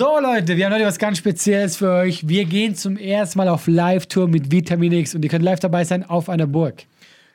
So Leute, wir haben heute was ganz Spezielles für euch. Wir gehen zum ersten Mal auf Live-Tour mit Vitamin X und ihr könnt live dabei sein auf einer Burg.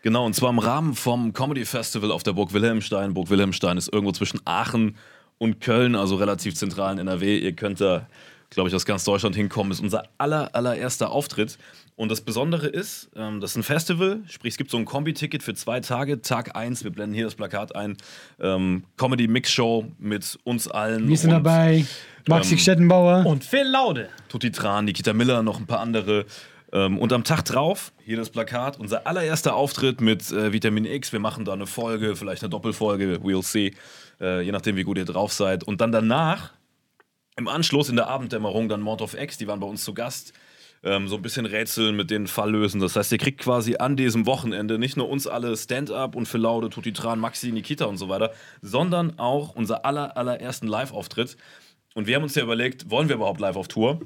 Genau, und zwar im Rahmen vom Comedy Festival auf der Burg Wilhelmstein. Burg Wilhelmstein ist irgendwo zwischen Aachen und Köln, also relativ zentral in NRW. Ihr könnt da, glaube ich, aus ganz Deutschland hinkommen. Ist unser aller, allererster Auftritt. Und das Besondere ist, ähm, das ist ein Festival, sprich, es gibt so ein Kombi-Ticket für zwei Tage. Tag 1, wir blenden hier das Plakat ein. Ähm, Comedy-Mix-Show mit uns allen. Wir sind und dabei. Maxi ähm, Stettenbauer. Und Phil Laude. Tutti Tran, Nikita Miller, noch ein paar andere. Ähm, und am Tag drauf, hier das Plakat, unser allererster Auftritt mit äh, Vitamin X. Wir machen da eine Folge, vielleicht eine Doppelfolge, we'll see. Äh, je nachdem, wie gut ihr drauf seid. Und dann danach, im Anschluss in der Abenddämmerung, dann Mord of X, die waren bei uns zu Gast. Ähm, so ein bisschen rätseln mit den Fall lösen. Das heißt, ihr kriegt quasi an diesem Wochenende nicht nur uns alle Stand-up und Phil Laude, Tutti Tran, Maxi, Nikita und so weiter, sondern auch unser aller, allerersten Live-Auftritt. Und wir haben uns ja überlegt, wollen wir überhaupt live auf Tour?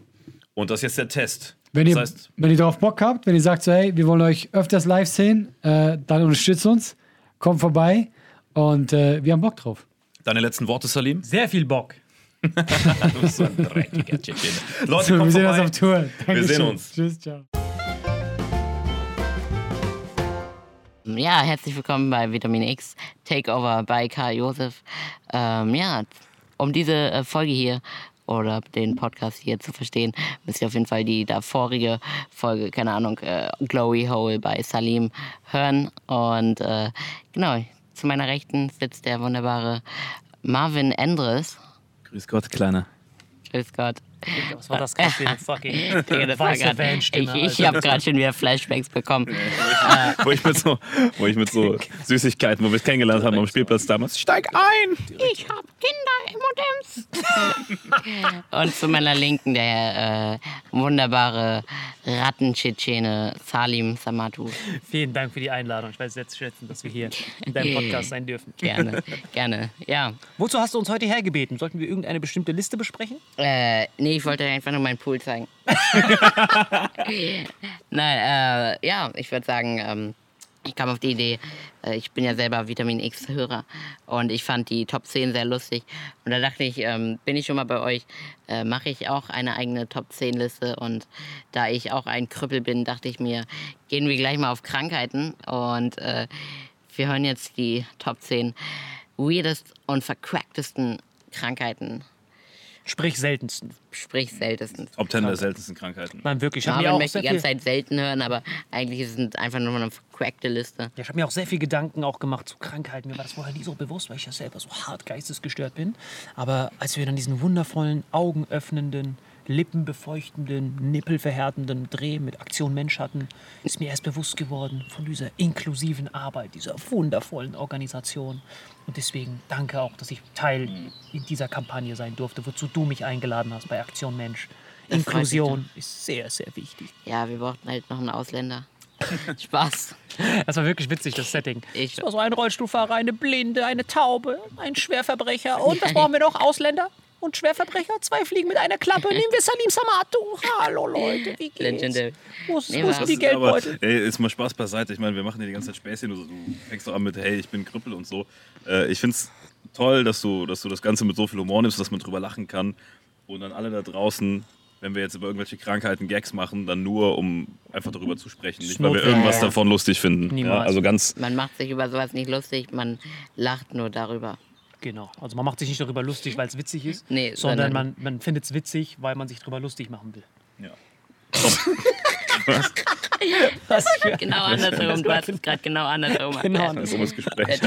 Und das ist jetzt der Test. Wenn ihr, das heißt, wenn ihr darauf Bock habt, wenn ihr sagt so, hey, wir wollen euch öfters live sehen, äh, dann unterstützt uns, kommt vorbei und äh, wir haben Bock drauf. deine letzten Worte, Salim? Sehr viel Bock. Du bist so ein dreckiger Chicken. Leute, So, wir kommt sehen uns auf Tour. Dankeschön. sehen uns. Tschüss, ciao. Ja, herzlich willkommen bei Vitamin X Takeover bei Karl Josef. Ähm, ja, um diese äh, Folge hier oder den Podcast hier zu verstehen, müsst ihr auf jeden Fall die davorige Folge, keine Ahnung, äh, Glowy Hole bei Salim hören. Und äh, genau, zu meiner Rechten sitzt der wunderbare Marvin Endres. Grüß Gott, Kleiner. Grüß Gott. Was war das gerade für eine fucking Digga, das war weiße grad- Van-Stimme? Ich, ich habe gerade schon wieder Flashbacks bekommen. wo, ich mit so, wo ich mit so Süßigkeiten, wo wir es kennengelernt haben am Spielplatz damals. Steig ein! Ich habe Kinder-M&M's. Und zu meiner Linken der äh, wunderbare Rattentschetschene Salim Samatu. Vielen Dank für die Einladung. Ich weiß sehr zu schätzen, dass wir hier in deinem Podcast sein dürfen. Gerne, gerne. Ja. Wozu hast du uns heute hergebeten? Sollten wir irgendeine bestimmte Liste besprechen? Äh, nee, ich wollte einfach nur meinen Pool zeigen. Nein, äh, ja, ich würde sagen, ähm, ich kam auf die Idee, äh, ich bin ja selber Vitamin X-Hörer und ich fand die Top 10 sehr lustig. Und da dachte ich, ähm, bin ich schon mal bei euch, äh, mache ich auch eine eigene Top 10 Liste. Und da ich auch ein Krüppel bin, dachte ich mir, gehen wir gleich mal auf Krankheiten. Und äh, wir hören jetzt die Top 10 weirdesten und vercracktesten Krankheiten, Sprich seltensten. sprich seltensten. Top 10 der seltensten Krankheiten. Nein, wirklich. Ich Ja, man möchte die ganze Zeit selten hören, aber eigentlich ist es einfach nur eine vercrackte Liste. ja, ich habe mir auch sehr viel Gedanken auch gemacht zu Krankheiten. Mir war das vorher nie so bewusst, weil ich ja selber so hart geistesgestört bin. Aber als wir dann diesen wundervollen, augenöffnenden, lippenbefeuchtenden, nippelverhärtenden Dreh mit Aktion Mensch hatten, ist mir erst bewusst geworden von dieser inklusiven Arbeit, dieser wundervollen Organisation. Und deswegen danke auch, dass ich Teil in dieser Kampagne sein durfte, wozu du mich eingeladen hast bei Aktion Mensch. Das Inklusion ist sehr, sehr wichtig. Ja, wir brauchten halt noch einen Ausländer. Spaß. Das war wirklich witzig, das Setting. Ich- das war so ein Rollstuhlfahrer, eine Blinde, eine Taube, ein Schwerverbrecher. Und was brauchen wir noch? Ausländer und Schwerverbrecher? Zwei Fliegen mit einer Klappe. Nehmen wir Salim Samatu. Hallo Leute, wie geht's? Legendary. Wo ist, wo die Aber Geldbeutel? ey, ist mal Spaß beiseite. Ich meine, wir machen hier die ganze Zeit Späßchen. Du, du fängst doch an mit, hey, ich bin Krüppel und so. Äh, ich finde es toll, dass du, dass du das Ganze mit so viel Humor nimmst, dass man drüber lachen kann. Und dann alle da draußen, wenn wir jetzt über irgendwelche Krankheiten Gags machen, dann nur, um einfach darüber zu sprechen. Nicht, weil wir irgendwas Ja, ja. davon lustig finden. Ja, also ganz, Man macht sich über sowas nicht lustig, man lacht nur darüber. Genau. Also man macht sich nicht darüber lustig, weil es witzig ist, Nee, sondern sondern- man, man findet es witzig, weil man sich darüber lustig machen will. Was für Genau andersherum, du hast es gerade genau andersherum Genau erklärt. Das Gespräch.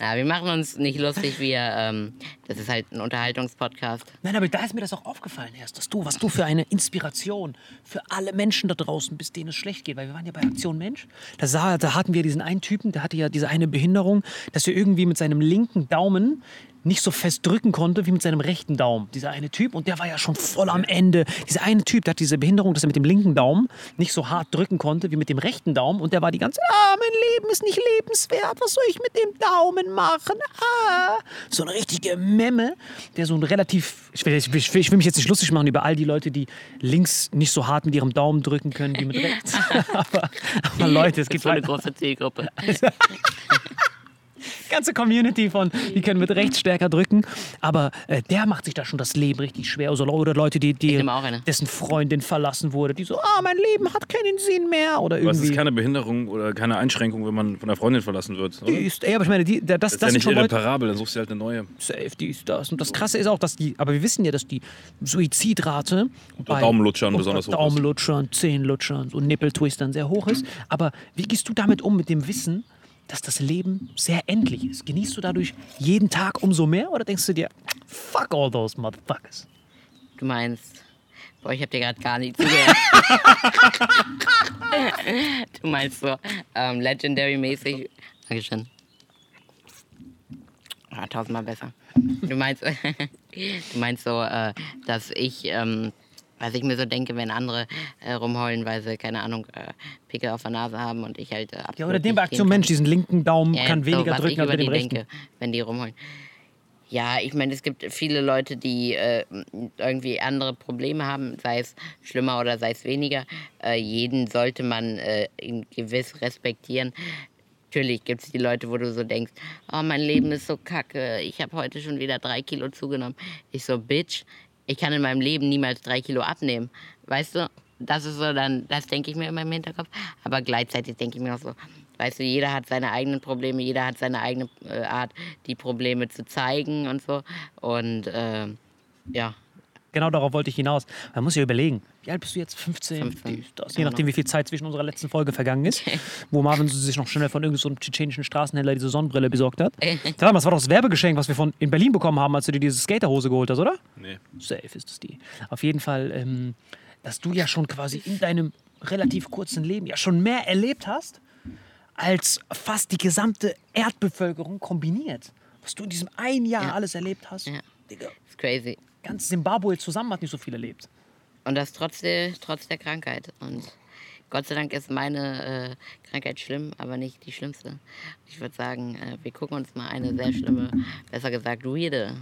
Ja, wir machen uns nicht lustig, wir, ähm, das ist halt ein Unterhaltungspodcast. Nein, aber da ist mir das auch aufgefallen erst, dass du, was du für eine Inspiration für alle Menschen da draußen bist, denen es schlecht geht. Weil wir waren ja bei Aktion Mensch. Da, sah, da hatten wir diesen einen Typen, der hatte ja diese eine Behinderung, dass er irgendwie mit seinem linken Daumen nicht so fest drücken konnte wie mit seinem rechten Daumen. Dieser eine Typ, und der war ja schon voll am Ende. Dieser eine Typ, der hat diese Behinderung, dass er mit dem linken Daumen nicht so hart drücken konnte wie mit dem rechten Daumen. Und der war die ganze Zeit, ah, mein Leben ist nicht lebenswert, was soll ich mit dem Daumen machen? Ah. So eine richtige Memme, der so ein relativ, ich will, ich, will, ich will ich will mich jetzt nicht lustig machen über all die Leute, die links nicht so hart mit ihrem Daumen drücken können wie mit rechts. aber, aber Leute, es gibt eine große Zielgruppe. ganze Community von, die können mit rechts stärker drücken. Aber äh, der macht sich da schon das Leben richtig schwer. Oder, oder Leute, die, die nehme auch eine. dessen Freundin verlassen wurde, die so, ah, mein Leben hat keinen Sinn mehr. Oder Aber es ist irgendwie. keine Behinderung oder keine Einschränkung, wenn man von der Freundin verlassen wird. Oder? Die ist, ey, aber ich meine, die, das, das, Das ist ja sind nicht irreparabel, dann suchst du halt eine neue. safe, die ist das. Und das Krasse ist auch, dass die, aber wir wissen ja, dass die Suizidrate bei Daumenlutschern und besonders hoch ist. Daumenlutschern, Zehenlutschern, so Nippeltwistern sehr hoch ist. Aber wie gehst du damit um mit dem Wissen, dass das Leben sehr endlich ist? Genießt du dadurch jeden Tag umso mehr oder denkst du dir, fuck all those motherfuckers? Du meinst, boah, ich hab dir gerade gar nicht zugehört. du meinst so ähm, Legendary-mäßig. Dankeschön. Ah, tausendmal besser. Du meinst, du meinst so, äh, dass ich, ähm, was ich mir so denke, wenn andere äh, rumheulen, weil sie, keine Ahnung, äh, Pickel auf der Nase haben und ich halt äh, Ja, oder den gehen Aktion. Mensch, diesen linken Daumen Ja, kann so, weniger was drücken ich als über dem die rechten. denke, wenn die rumholen. Ja, ich meine, es gibt viele Leute, die äh, irgendwie andere Probleme haben, sei es schlimmer oder sei es weniger. Äh, jeden sollte man äh, in gewiss respektieren. Natürlich gibt es die Leute, wo du so denkst, oh, mein Leben ist so kacke, ich habe heute schon wieder drei Kilo zugenommen. Ich so, Bitch, ich kann in meinem Leben niemals drei Kilo abnehmen. Weißt du, das ist so dann, das denke ich mir immer im Hinterkopf. Aber gleichzeitig denke ich mir auch so, weißt du, jeder hat seine eigenen Probleme, jeder hat seine eigene äh, Art, die Probleme zu zeigen und so. Und äh, ja, Genau darauf wollte ich hinaus. Man muss ja überlegen, wie alt bist du jetzt? 15? 15. Dies, das, Ja, je nachdem, wie viel Zeit zwischen unserer letzten Folge vergangen ist, wo Marvin sich noch schnell von irgendeinem tschetschenischen Straßenhändler diese Sonnenbrille besorgt hat. Mal, das war doch das Werbegeschenk, was wir von in Berlin bekommen haben, als du dir diese Skaterhose geholt hast, oder? Nee. Safe ist es die. Auf jeden Fall, ähm, dass du ja schon quasi in deinem relativ kurzen Leben ja schon mehr erlebt hast, als fast die gesamte Erdbevölkerung kombiniert. Was du in diesem ein Jahr Ja. alles erlebt hast. Ja. Digga. Ist crazy. Ganz Zimbabwe zusammen hat nicht so viel erlebt. Und das trotz der, trotz der Krankheit. Und Gott sei Dank ist meine äh, Krankheit schlimm, aber nicht die schlimmste. Ich würde sagen, äh, wir gucken uns mal eine sehr schlimme, besser gesagt weirde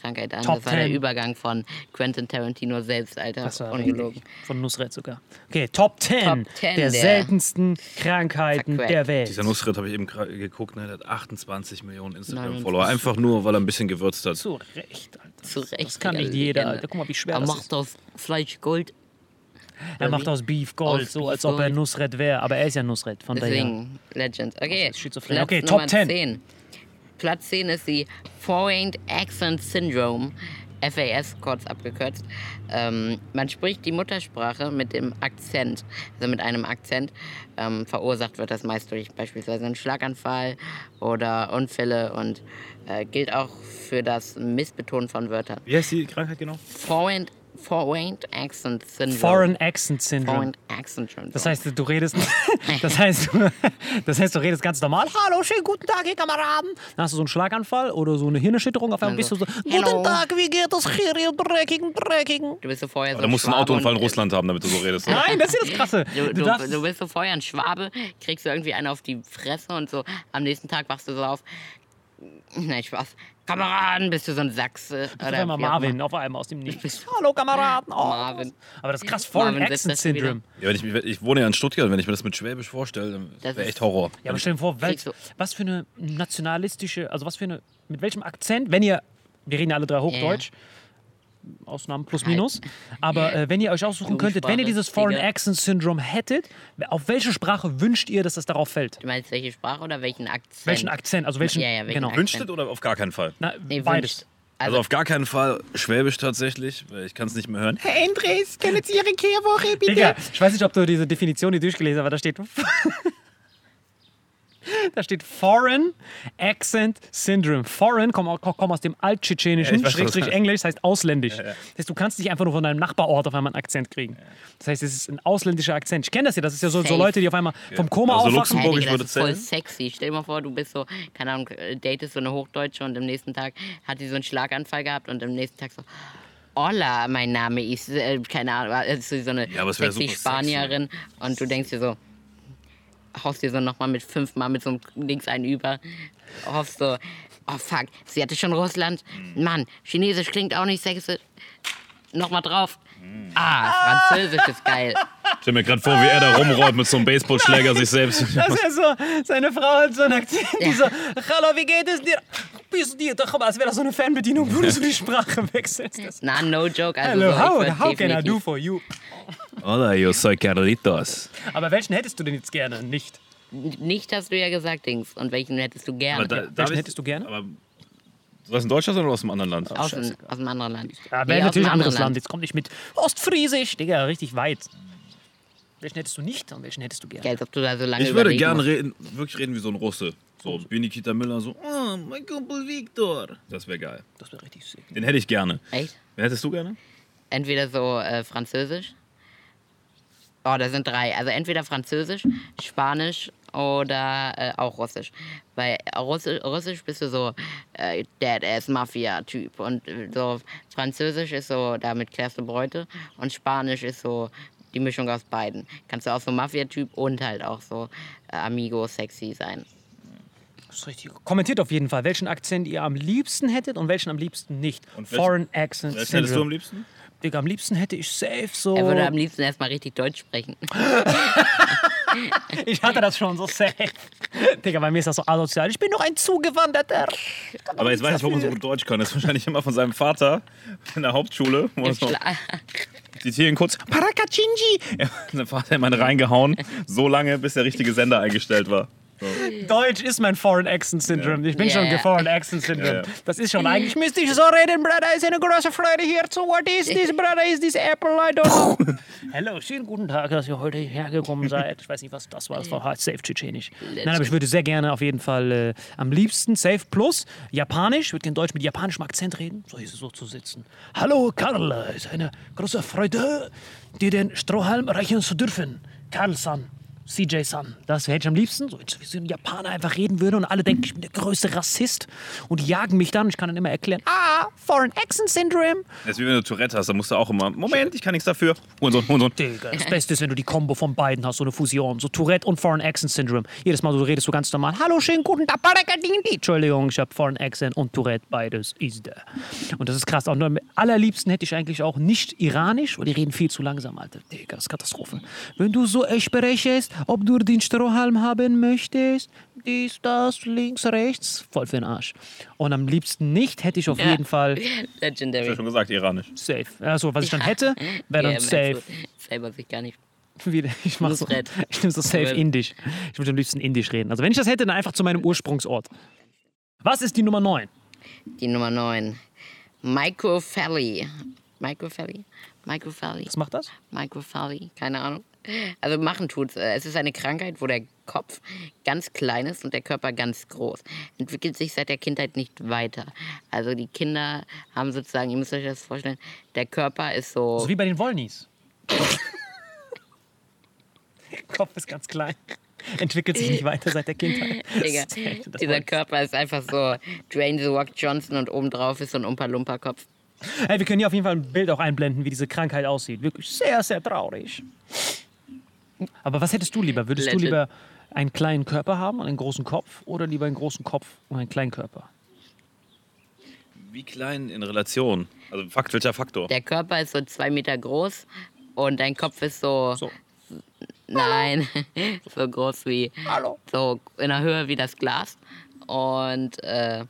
Krankheit an. Top das war der 10. Übergang von Quentin Tarantino selbst, Alter. Das war Ungelogen. Von Nusret sogar. Okay, Top 10, Top 10 der, der seltensten Krankheiten Verquackt. der Welt. Dieser Nusret habe ich eben geguckt, ne, der hat 28 Millionen 29. Instagram-Follower. Einfach nur, weil er ein bisschen gewürzt hat. Zu Recht, Alter. Zu Recht. Das kann nicht jeder. Alter. Guck mal, wie schwer Er das macht ist. aus Fleisch Gold. Er macht aus Beef Gold, Aus so Beef als ob er. Nusret wäre. Aber er ist ja Nusret, von daher. Deswegen, Legend. Okay, Das ist schizophren. Platz Okay, Nummer Top 10. 10. Platz 10 ist die Foreign Accent Syndrome. FAS kurz abgekürzt. Ähm, man spricht die Muttersprache mit dem Akzent, also mit einem Akzent. Ähm, verursacht wird das meist durch beispielsweise einen Schlaganfall oder Unfälle und äh, gilt auch für das Missbetonen von Wörtern. Wie heißt die Krankheit genau? Foreign, Foreign Accent Syndrome. Foreign Accent Syndrome. Foreign Accent Syndrome. Das heißt, du redest, das heißt, du, das heißt, du redest ganz normal. Hallo, schönen guten Tag, ihr Kameraden. Dann hast du so einen Schlaganfall oder so eine Hirnerschütterung. Auf einmal bist du so, Hello. guten Tag, wie geht es hier, ihr dreckigen, dreckigen. du bist so vorher so Du musst einen Schwabe Autounfall in Russland haben, damit du so redest. ne? Nein, das ist das Krasse. Du, Du du, du bist so vorher ein Schwabe, kriegst du irgendwie einen auf die Fresse und so am nächsten Tag wachst du so auf. Nein, Spaß. Kameraden, bist du so ein Sachse. auf einmal wie auch Marvin auf einmal aus dem Nichts. Hallo, Kameraden. Oh. Marvin. Aber das ist krass, Foreign Accent. Syndrome. Ja, wenn ich, ich wohne ja in Stuttgart und wenn ich mir das mit Schwäbisch vorstelle, dann Das wäre echt Horror. Ja, aber stell dir vor, wel, was für eine nationalistische, also was für eine, mit welchem Akzent, wenn ihr, wir reden ja alle drei Hochdeutsch, Ausnahmen plus minus, aber äh, wenn ihr euch aussuchen könntet, wenn ihr dieses Foreign. Accent Syndrome hättet, auf welche Sprache wünscht ihr, dass das darauf fällt? Du meinst welche Sprache oder welchen Akzent? Welchen Akzent, also welchen, Ja, ja, welchen genau. Akzent. Wünscht es oder auf gar keinen Fall? Na, Nee, beides. wünscht. Also auf gar keinen Fall Schwäbisch tatsächlich, weil ich kann es nicht mehr hören. Herr Andres, können Sie Ihre Kehrwoche bitte? Digga, ich weiß nicht, ob du diese Definition hier durchgelesen hast, aber da steht. da steht Foreign Accent Syndrome. Foreign kommt komm aus dem Alttschetschenischen, Ja, ich Schrägstrich das heißt. Englisch, das heißt ausländisch. Das heißt, du kannst nicht einfach nur von deinem Nachbarort auf einmal einen Akzent kriegen. Das heißt, es ist ein ausländischer Akzent. Ich kenne das ja, das ist ja so, so. Leute, die auf einmal vom Koma Also aufwachen. Luxemburg- Digga, würde das ist voll sexy. Stell dir mal vor, du bist so, keine Ahnung, äh, datest so eine Hochdeutsche und am nächsten Tag hat sie so einen Schlaganfall gehabt und am nächsten Tag so, Hola, mein Name ist, äh, keine Ahnung, äh, ist so eine Ja, sexy Spanierin und du denkst dir so, haust dir so nochmal mit fünfmal mit so einem Dings einen über, hoffst so, oh fuck, sie hatte schon Russland, Mann, Chinesisch klingt auch nicht sexy, nochmal drauf. Ah, Französisch ist geil. Ich stell mir gerade vor, wie er da rumrollt mit so einem Baseballschläger sich selbst. Das ist ja so, seine Frau hat so einen Akzent, die so, hallo, wie geht es dir? Bist dir doch, als wäre das so eine Fernbedienung, wo du so die Sprache wechselst. Na, no joke. Also Hello, so, how, how can I do for you? Hola, yo soy Carlitos. Aber welchen hättest du denn jetzt gerne? Nicht. Nicht hast du ja gesagt, Dings. Und welchen hättest du gerne? Da, Welchen ich- hättest du gerne? Aber, was in Deutschland oder aus einem anderen Land? aus, dem, aus einem anderen Land. Ja, Nee, wäre aus natürlich ein anderes anderen Land. Jetzt kommt nicht mit Ostfriesisch. Digga, richtig weit. Welchen hättest du nicht und welchen hättest du gerne? Als ob du da so lange Ich würde überlegen gern musst. reden, wirklich reden wie so ein Russe. So Binikita Miller, so, oh, mein Kumpel Viktor. Das wäre geil. Das wäre richtig sick. Den hätte ich gerne. Echt? Wen hättest du gerne? Entweder so äh, Französisch. Oh, da sind drei. Also entweder Französisch, Spanisch oder äh, auch Russisch. Weil Russi Russisch bist du so äh, Dead-Ass-Mafia-Typ. Und äh, so Französisch ist so, damit klärst du Bräute. Und Spanisch ist so die Mischung aus beiden. Kannst du auch so Mafia-Typ und halt auch so äh, Amigo-sexy sein. Das ist richtig. Kommentiert auf jeden Fall, welchen Akzent ihr am liebsten hättet und welchen am liebsten nicht. Und welchen- Foreign Accent Welchen hättest du am liebsten? Digga, am liebsten hätte ich safe so. Er würde am liebsten erstmal richtig Deutsch sprechen. ich hatte das schon so safe. Digga, bei mir ist das so asozial. Ich bin noch ein Zugewanderter. Aber jetzt weiß ich, warum er so gut Deutsch kann. Das ist wahrscheinlich immer von seinem Vater in der Hauptschule. Wo er Schla- zitieren kurz, Parakachinji. Vater hat immer reingehauen, so lange, bis der richtige Sender eingestellt war. Deutsch ist mein Foreign Accent Syndrome. Ich bin Ja, schon. Foreign Accent Syndrome. Das ist schon eigentlich. Müsste ich so reden, Brother. Ist eine große Freude hier zu. What is this, Brother? Is this Apple? I don't know. Hallo, schönen guten Tag, dass ihr heute hergekommen seid. Ich weiß nicht, was das war. Das war halt safe tschetschenisch. Nein, aber ich würde sehr gerne auf jeden Fall äh, am liebsten Safe Plus Japanisch. Ich würde gerne Deutsch mit japanischem Akzent reden. So ist es so zu sitzen. Hallo, Karl. Es ist eine große Freude, dir den Strohhalm reichen zu dürfen. Karl-san. CJ Sun. Das hätte ich am liebsten, so wie so ein Japaner einfach reden würde und alle denken, ich bin der größte Rassist und die jagen mich dann. Ich kann dann immer erklären, ah, Foreign Accent Syndrome. Das ist wie wenn du Tourette hast, da musst du auch immer, Moment, ich kann nichts dafür. Hurensohn, Hurensohn. Digga, das Beste ist, wenn du die Kombo von beiden hast, so eine Fusion. So Tourette und Foreign Accent Syndrome. Jedes Mal so redest du ganz normal. Hallo, schönen guten Tag. Entschuldigung, ich habe Foreign Accent und Tourette, beides ist da. Und das ist krass. Auch nur am allerliebsten hätte ich eigentlich auch nicht iranisch, weil die reden viel zu langsam, Alter. Digga, das ist Katastrophe. Wenn du so echt berechest, ob du den Strohhalm haben möchtest, dies, das, links, rechts, voll für den Arsch. Und am liebsten nicht hätte ich auf Ja. jeden Fall Ich Legendary. hab schon gesagt, iranisch. safe. Also, was ich dann hätte, wäre dann Ja, safe. Selber sich gar nicht. Wie, ich mach so, ich nehme so safe Indisch. Ich würde am liebsten Indisch reden. Also wenn ich das hätte, dann einfach zu meinem Ursprungsort. Was ist die Nummer 9? Die Nummer 9. Microphaly. Microphaly? Was macht das? Microphaly? Keine Ahnung. Also machen tut's. Äh, Es ist eine Krankheit, wo der Kopf ganz klein ist und der Körper ganz groß. Entwickelt sich seit der Kindheit nicht weiter. Also die Kinder haben sozusagen, ihr müsst euch das vorstellen, der Körper ist so... So wie bei den Wollnies. Kopf ist ganz klein. Entwickelt sich nicht weiter seit der Kindheit. Digga, dieser. Körper ist einfach so Dwayne The Rock Johnson und obendrauf ist so ein Umpa-Lumpa-Kopf. Hey, wir können hier auf jeden Fall ein Bild auch einblenden, wie diese Krankheit aussieht. Wirklich sehr, sehr traurig. Aber was hättest du lieber? Würdest du Legend. lieber einen kleinen Körper haben und einen großen Kopf oder lieber einen großen Kopf und einen kleinen Körper? Wie klein in Relation? Also Fakt, welcher Faktor? Der Körper ist so zwei Meter groß und dein Kopf ist so. So. Nein, so groß wie. Hallo. So in der Höhe wie das Glas. Und äh,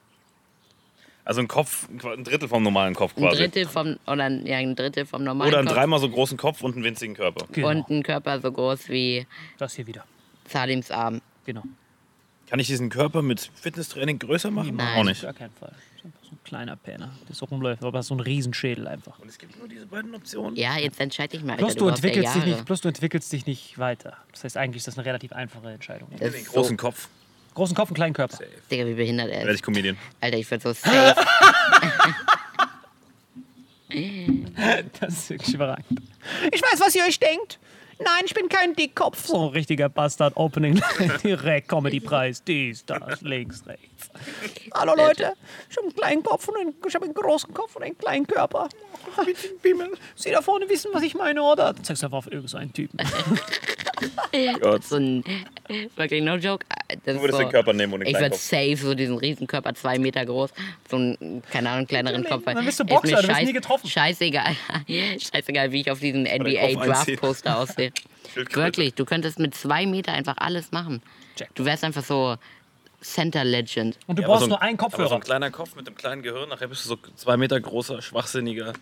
Also ein Kopf, ein Drittel vom normalen Kopf ein quasi. Drittel vom. Oder ein, ja, ein Drittel vom normalen Oder einen Kopf. dreimal so großen Kopf und einen winzigen Körper. Genau. Und ein Körper so groß wie das hier wieder. Salims Arm. Genau. Kann ich diesen Körper mit Fitnesstraining größer machen? Nein. Auch nicht. Gar keinen Fall. Das ist einfach so ein kleiner Penner, der so rumläuft, aber so ein Riesenschädel einfach. Und es gibt nur diese beiden Optionen. Ja, jetzt entscheide ich mal. Plus Alter, du, brauchst ja entwickelst dich Jahre. nicht, plus du entwickelst dich nicht weiter. Das heißt, eigentlich ist das eine relativ einfache Entscheidung. Das Den ist großen so, Kopf. Großen Kopf und kleinen Körper. Digga, wie behindert er Werde ist. ich Comedian. Alter, ich würde so safe. Das ist wirklich überragend. Ich weiß, was ihr euch denkt. Nein, ich bin kein Dickkopf. So ein richtiger Bastard. Opening direkt Comedy-Preis. Dies, das, links, rechts. Hallo Leute, ich habe einen kleinen Kopf und einen, ich habe einen großen Kopf und einen kleinen Körper. Sie da vorne wissen, was ich meine, oder? Dann zeigst du einfach auf irgendeinen Typen. Gott. so ein. Wirklich, no joke. Das Du würdest so, den Körper nehmen und den Ich würde safe so diesen Riesenkörper, zwei Meter groß, so einen, keine Ahnung, kleineren Kopf. Dann bist du Boxer, du scheiß- nie getroffen. Scheißegal. scheißegal, wie ich auf diesem Kopf NBA einziehen. Draft Poster aussehe. Wirklich, du könntest mit zwei Meter einfach alles machen. Check. Du wärst einfach so Center Legend. Und du Ja, brauchst so ein- nur einen Aber so Kopfhörer. ein kleiner Kopf mit einem kleinen Gehirn, nachher bist du so zwei Meter großer, schwachsinniger.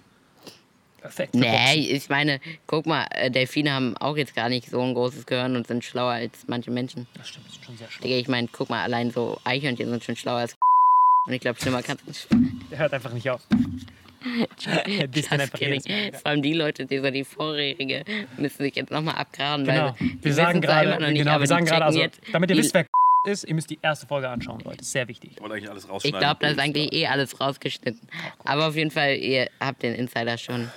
Perfekt. Nee, ich meine, guck mal, äh, Delfine haben auch jetzt gar nicht so ein großes Gehirn und sind schlauer als manche Menschen. Das stimmt, das ist schon sehr schlau. Digga, ich meine, guck mal, allein so Eichhörnchen sind schon schlauer als und ich glaube, schlimmer kannst du Der hört einfach nicht auf. Den Just einfach kidding. Vor allem die Leute, die so die vorherige, müssen sich jetzt nochmal abgraben, Genau. weil Wir sagen wissen's einfach gerade, nicht, genau, wir sagen gerade, also, damit ihr die- wisst, wer ist, ihr müsst die erste Folge anschauen, Leute. Sehr wichtig. Ich eigentlich alles Ich rausschneiden. glaube, da ist eigentlich eh alles rausgeschnitten. Aber auf jeden Fall, ihr habt den Insider schon.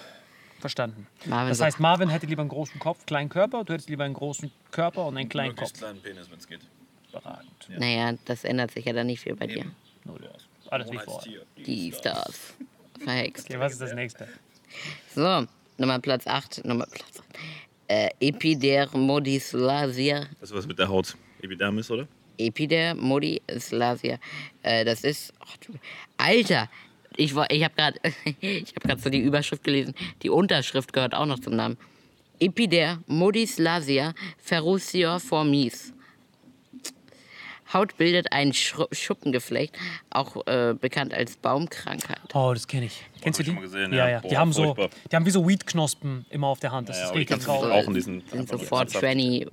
Verstanden. Marvin Das heißt, Marvin hätte lieber einen großen Kopf, kleinen Körper. Du hättest lieber einen großen Körper und einen kleinen Kopf. Kleinen Penis, wenn es geht. Überragend. Naja, das ändert sich ja dann nicht viel bei dir. Null. Alles wie vorher. Die Stars. Verhext. Okay, was ist das nächste? So, Nummer Platz 8. Nummer Platz 8. Äh, Epidermodysplasia. Das ist was mit der Haut. Epidermis, oder? Epidermodysplasia. Äh, das ist. du- Alter! Ich, ich habe gerade hab so die Überschrift gelesen. Die Unterschrift gehört auch noch zum Namen. Epidermodysplasia ferruciformis. Haut bildet ein Schuppengeflecht, auch äh, bekannt als Baumkrankheit. Oh, das kenne ich. Kennst du die? ich schon mal gesehen, ja, ja. ja. Boah, Die haben so, die haben wie so Weedknospen immer auf der Hand. Das Ja, ist richtig traurig. rauchen, diesen. Sind sofort tranny,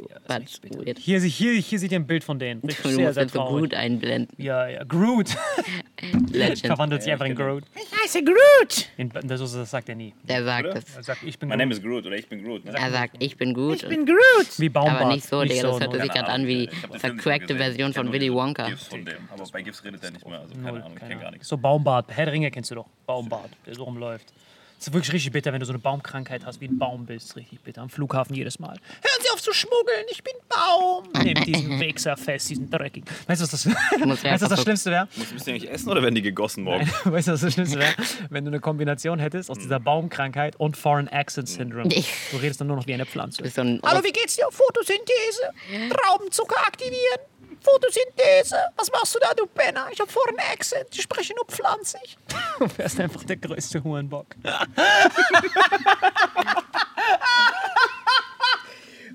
ist weird. Hier, hier, hier seht ihr ein Bild von denen. Richtig Du sehr, sehr so gut einblenden. Ja, ja. Groot. Legend. Verwandelt sich einfach in ich Groot. Ich heiße Groot. In, das, das sagt er nie. Der sagt Oder? es. Er sagt, ich bin My Groot. name is Groot oder ich bin Groot. Ne? Er sagt, ich bin gut. Ich bin Groot. Wie Baumbart. aber nicht so, Digga. Das null. sich gerade an wie die Ich vercrackte. Version Ich von Willy Wonka. GIFs von dem. Aber bei GIFs redet er nicht mehr. Also keine Ahnung, ich kenne gar nichts. So Baumbart. Herr Ringe kennst du doch. Baumbart, so rumläuft. Es ist wirklich richtig bitter, wenn du so eine Baumkrankheit hast, wie ein Baum bist. Richtig bitter. Am Flughafen jedes Mal. Hören Sie auf zu schmuggeln, ich bin Baum. Nehmt diesen Wichser fest, diesen dreckigen. Weißt du, was das, weißt, du, was das Schlimmste wäre? Müssen die eigentlich essen oder werden die gegossen morgen? Weißt du, was das Schlimmste wäre? Wenn du eine Kombination hättest aus dieser Baumkrankheit und Foreign Accent Syndrome. Du redest dann nur noch wie eine Pflanze. ein Hallo, wie geht's dir? Photosynthese. Traubenzucker aktivieren. Photosynthese. Was machst du da, du Penner? Ich hab Foreign Accent. Ich spreche nur pflanzig. Du wärst einfach der größte Hurenbock.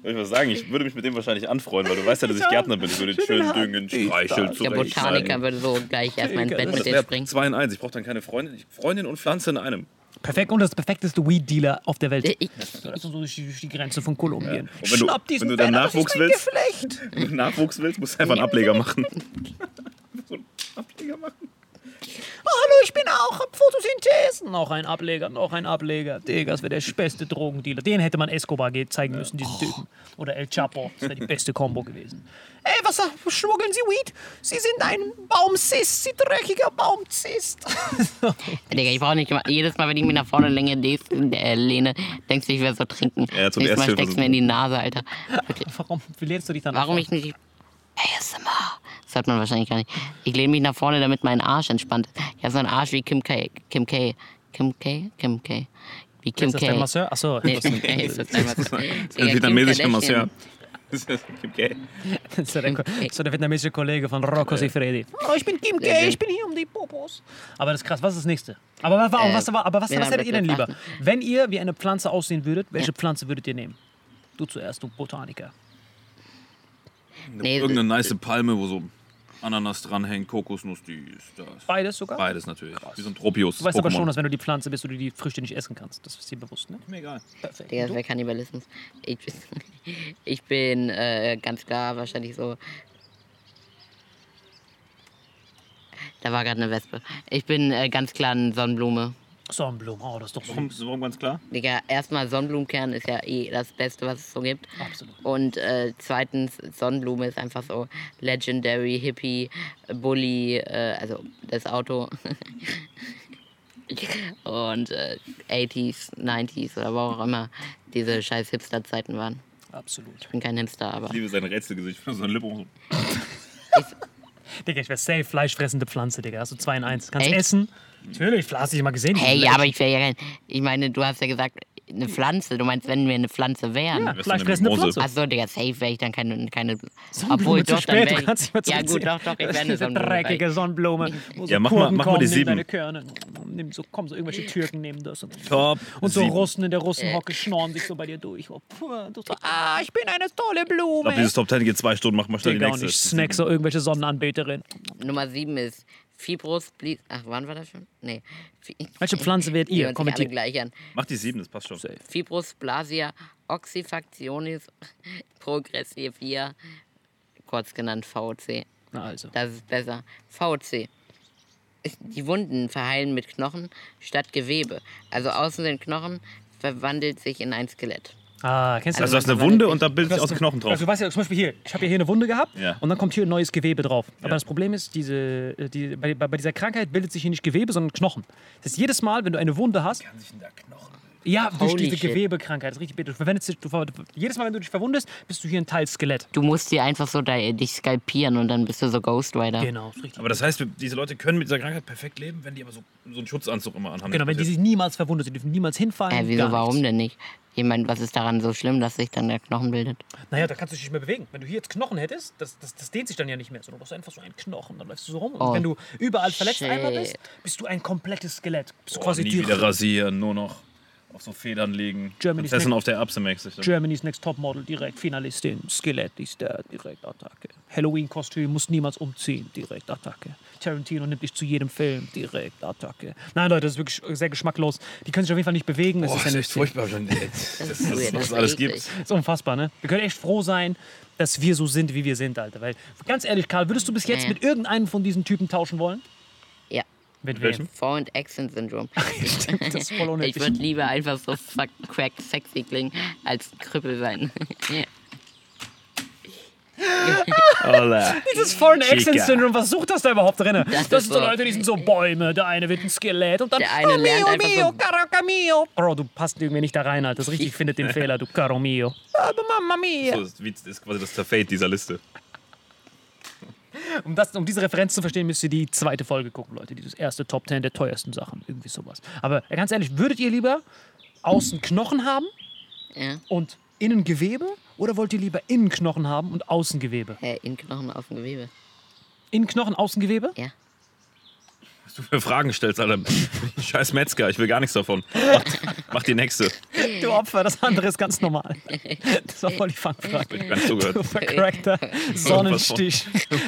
Ich was sagen? Ich würde mich mit dem wahrscheinlich anfreuen, weil du weißt ja, dass ich Gärtner bin. Ich würde den schön düngen, streicheln, Der zurecht Botaniker würde so gleich erstmal ins Bett mit dir springen. 2 in 1. Ich brauche dann keine Freundin. Freundin und Pflanze in einem. Perfekt und das perfekteste Weed-Dealer auf der Welt. Ich, So durch die, durch die Grenze von Kolumbien. Und wenn du, Schnapp diesen wenn du dann Penner, das ist Nachwuchs willst, Geflecht. wenn du Nachwuchs willst, musst du einfach einen Ableger machen. so einen Ableger machen. Oh, hallo, ich bin auch hab Photosynthese. Noch ein Ableger, noch ein Ableger. Digga, das wäre der beste Drogendealer. Den hätte man Escobar ge- zeigen müssen, diesen Typen. Oder El Chapo. Das wäre die beste Kombo gewesen. Ey, was schmuggeln Sie Weed? Sie sind ein Baumzist, Sie dreckiger Baumzist. Digga, ich brauche nicht immer, jedes Mal, wenn ich mich nach vorne lehne, des- äh, lehne denkst du, ich werde so trinken. Ja, zum Nächstes Mal steckst du mir in die Nase, Alter. Wirklich. Warum lehnst du dich dann Warum ich nicht. ASMR. Das hört man wahrscheinlich gar nicht. Ich lehne mich nach vorne, damit mein Arsch entspannt ist. Ich habe so einen Arsch wie Kim K. Kim K. Kim K. Kim K. Wie Kim Ist das dein K. Masseur? Achso, Nee, Kim K. ist das dein Masseur. Ein Kim vietnamesischer. Masseur. Das ist okay. das ist der, das ist der vietnamesische Kollege von Rocco Siffredi. Oh, ich bin Kim K., ich bin hier um die Popos. Aber das ist krass, was ist das nächste? Aber, was- aber, Äh, was, aber was, was hättet ihr denn das lieber? Wenn ihr wie eine Pflanze aussehen würdet, welche Pflanze würdet ihr nehmen? Du zuerst, du Botaniker. Nee, Irgendeine nice Palme, wo so Ananas dranhängt, Kokosnuss, die ist das. Beides sogar? Beides natürlich. Wie so ein Tropius. Du weißt aber Pokémon. schon, dass wenn du die Pflanze bist, du die Früchte nicht essen kannst. Das ist dir bewusst, ne? Mir egal. Perfekt. Digga, das wäre Kannibalismus. Ich, ich bin äh, ganz klar wahrscheinlich so. Da war gerade eine Wespe. Ich bin äh, ganz klar eine Sonnenblume. Sonnenblume, oh, das ist doch so. Warum, warum ganz klar? Digga, erstmal Sonnenblumenkern ist ja eh das Beste, was es so gibt. Absolut. Und äh, zweitens, Sonnenblume ist einfach so Legendary, Hippie, Bully, äh, also das Auto. Und äh, 80s, 90s oder wo auch immer diese scheiß Hipster-Zeiten waren. Absolut. Ich bin kein Hipster, aber Ich liebe sein Rätselgesicht. Ich finde so ein Lippe. Digga, ich wäre safe fleischfressende Pflanze, Digga. Hast du 2 in 1. Kannst Echt? essen. Natürlich, hast du dich mal gesehen. Hey, ja, aber ich wäre ja. Ich meine, du hast ja gesagt, eine Pflanze. Du meinst, wenn wir eine Pflanze wären. Ja, eine fleischfressende Mimose. Pflanze. Achso, Digga, safe wäre ich dann keine. keine Sonnenblume obwohl, zu doch, dann spät, wär du ich, Ja, gut, doch, doch, ich wäre eine Sonnenblume. dreckige Sonnenblume. So Ja, mach mal- mach mal die sieben. Deine Körner. Nimm so, kommen so irgendwelche Türken nehmen das. Und, Top. und so sieben. Russen in der Russenhocke schnorren sich so bei dir durch. Oh, puh, du so, ah, ich bin eine tolle Blume. Ich glaube, dieses Top 10 geht zwei Stunden. Mach mal schnell die Digga, und nächste. ich snack so irgendwelche Sonnenanbeterin. Nummer 7 ist Fibrus Blis. Ach, wann war das schon? Nee. Welche Pflanze Die ihr? Kommentiert. gleich an. Mach die sieben, das passt schon. Fibrosplasia oxyfactionis progressivia, kurz genannt VOC. Na also. Das ist besser. VOC. Ist- Die Wunden verheilen mit Knochen statt Gewebe. Also außen sind Knochen, verwandelt sich in ein Skelett. Ah, kennst du Also du das? hast eine Wunde und da bildet sich aus dem Knochen drauf. Also, du weißt ja, zum Beispiel hier, ich habe ja hier eine Wunde gehabt Ja. und dann kommt hier ein neues Gewebe drauf. Aber Ja. das Problem ist, diese, äh, die, bei, bei dieser Krankheit bildet sich hier nicht Gewebe, sondern Knochen. Das heißt, jedes Mal, wenn du eine Wunde hast, Kann sich in der Knochen ja, durch Holy diese shit. Gewebekrankheit, das ist richtig bitter. Du verwendest, dich- du, jedes Mal, wenn du dich verwundest, bist du hier ein Teil Skelett. Du musst dir einfach so da, dich skalpieren und dann bist du so Ghost Rider. Genau, richtig. Aber das heißt, diese Leute können mit dieser Krankheit perfekt leben, wenn die aber so, so einen Schutzanzug immer anhaben. Genau, wenn die sich niemals verwundet die dürfen niemals hinfallen. Äh, wieso, warum denn nicht? Ich meine, was ist daran so schlimm, dass sich dann der Knochen bildet? Naja, da kannst du dich nicht mehr bewegen. Wenn du hier jetzt Knochen hättest, das, das, das dehnt sich dann ja nicht mehr, sondern du hast einfach so einen Knochen, dann läufst du so rum. Und Oh, wenn du überall verletzt shit. einmal bist, bist du ein komplettes Skelett. Bist du oh, quasi nie wieder rasieren, nur noch auf so Federn legen. Germany's Prinzessin next- auf der Erbse mäßig. Germany's Next Topmodel direkt Finalistin, Skelett ist der, direkt Attacke. Halloween-Kostüm muss niemals umziehen, direkt Attacke. Tarantino nimmt dich zu jedem Film, direkt Attacke. Nein, Leute, das ist wirklich sehr geschmacklos. Die können sich auf jeden Fall nicht bewegen. Das Oh, ist, das ja ist echt furchtbar. Schon. Das, was alles gibt. ist unfassbar, ne? Wir können echt froh sein, dass wir so sind, wie wir sind, Alter. Weil, ganz ehrlich, Karl, würdest du bis jetzt mit irgendeinem von diesen Typen tauschen wollen? Mit welchem? Vor- und Accent-Syndrom. Das ist voll Ich unnötig. würde lieber einfach so fuck crack sexy klingen, als Krüppel sein. Hola. Dieses Foreign Accent. Syndrome, was sucht das da überhaupt drin? Das, ist sind so Leute, die sind so Bäume. Der eine wird ein Skelett und dann. Der eine oh, lernt mio, einfach mio, so- caraca mio. Bro, du passt irgendwie nicht da rein, Alter. Das richtig, ich finde den Fehler, du caro mio. Aber Mamma mia. So, das ist das quasi das Fate dieser Liste. Um, das, um diese Referenz zu verstehen, müsst ihr die zweite Folge gucken, Leute. Dieses erste Top 10 der teuersten Sachen. Irgendwie sowas. Aber ganz ehrlich, würdet ihr lieber außen Knochen haben Ja. und innen Gewebe? Oder wollt ihr lieber innen Knochen haben und außen Gewebe? Äh, in Knochen auf dem Gewebe. Innen Knochen, außen Gewebe? Ja. Was du für Fragen stellst, Alter. Scheiß Metzger, ich will gar nichts davon. Mach, mach die nächste. Du Opfer, das andere ist ganz normal. Das war voll die Fangfrage. Ich bin zugehört. Du vercrackter Sonnenstich, das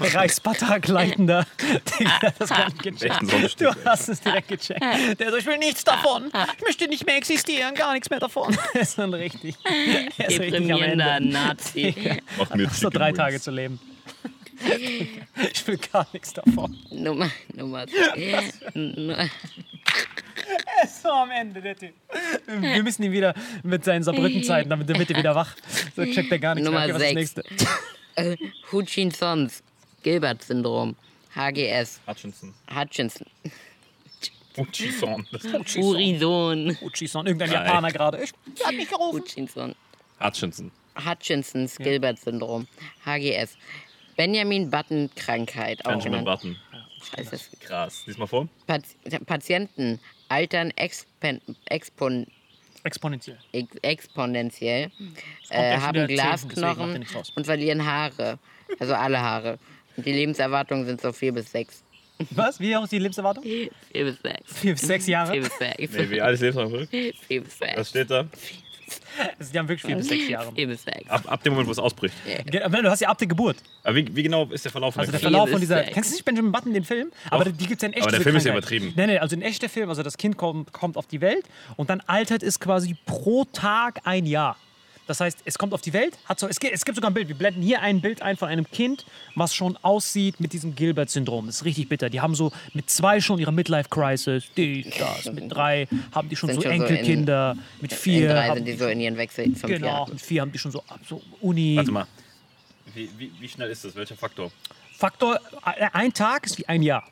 kann ich gecheckt. Sonnenstich, Du hast es direkt gecheckt. Der so, ich will nichts davon. Ich möchte nicht mehr existieren, gar nichts mehr davon. Er ist dann richtig. Er ist richtig am Ende. Nazi. Mach mir Hast so drei. Tage zu leben. Ich will gar nichts davon. Nummer, Nummer. Er ist so am Ende, der Typ. Wir müssen ihn wieder mit seinen Saarbrücken-Zeiten, damit wird er wieder wach. So checkt er gar nichts Nummer mehr. Okay, was ist das sechs. nächste? Hutchinsons. Gilbert-Syndrom. HGS. Hutchinson. Hutchinson. Hutchinson. Das ist Urison. Uchison, irgendein Geil. Japaner gerade. Ich hab mich gerufen. Hutchinson. Hutchinson. Hutchinsons Gilbert-Syndrom. HGS. Benjamin Button-Krankheit. Auch Benjamin genannt. Button. Scheiße. Krass. Lies mal vor. Pati Patienten altern expen expon Exponentiell. ex exponentiell, gleich äh, haben Glasknochen und verlieren Haare. Also alle Haare. Und die Lebenserwartungen sind so vier bis sechs. Was? Wie hoch ist die Lebenserwartung? Vier bis sechs. Vier bis sechs Jahre. Vier bis sechs. Nee, wie alt ist Lebenslang? Vier bis Was sechs. steht da? Also die haben wirklich vier bis sechs Jahre. Vier bis sechs. Ab, ab dem Moment, wo es ausbricht. Aber Du hast ja ab der Geburt. Aber wie, wie genau ist der Verlauf von Also der Verlauf von dieser. sechs. Kennst du nicht Benjamin Button, den Film? Aber die gibt es ja in echt. Aber der Film ist ja Krankheit. übertrieben. Nee, nee, also in echt der Film, also das Kind kommt, kommt auf die Welt und dann altert es quasi pro Tag ein Jahr. Das heißt, es kommt auf die Welt, hat so, es, gibt, es gibt sogar ein Bild. Wir blenden hier ein Bild ein von einem Kind, was schon aussieht mit diesem Gilbert-Syndrom. Das ist richtig bitter. Die haben so mit zwei schon ihre Midlife-Crisis, die, das. Mit drei haben die schon Sind so schon so in- Enkelkinder. mit vier drei haben sind die so in ihren Wechsel Genau, Jahren. mit vier haben die schon so, so Uni. Warte mal. Wie, wie, wie schnell ist das? Welcher Faktor? Faktor, äh, ein Tag ist wie ein Jahr.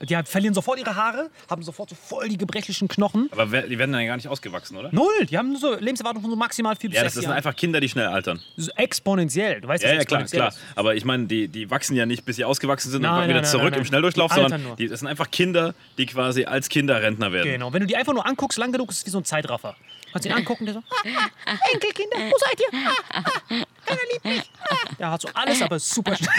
Die haben- verlieren sofort ihre Haare, haben sofort so voll die gebrechlichen Knochen. Aber wer- die werden dann ja gar nicht ausgewachsen, oder? Null, die haben so Lebenserwartung von so maximal vier bis Ja, das sechs sind Jahren. einfach Kinder, die schnell altern. So exponentiell. Du weißt, Ja, was ja, klar, exponentiell klar. ist. Aber ich meine, die, die wachsen ja nicht, bis sie ausgewachsen sind Nein, und kommen wieder nein, nein, zurück nein, im nein. Schnelldurchlauf, Die sondern nur. die, das sind einfach Kinder, die quasi als Kinder Rentner werden. Genau, wenn du die einfach nur anguckst, lang genug, ist es wie so ein Zeitraffer. Kannst ihn angucken, der so, ah, ah, Enkelkinder, wo seid ihr? Ah, ah, keiner liebt mich. Ah. Der hat so alles, aber ist super schnell.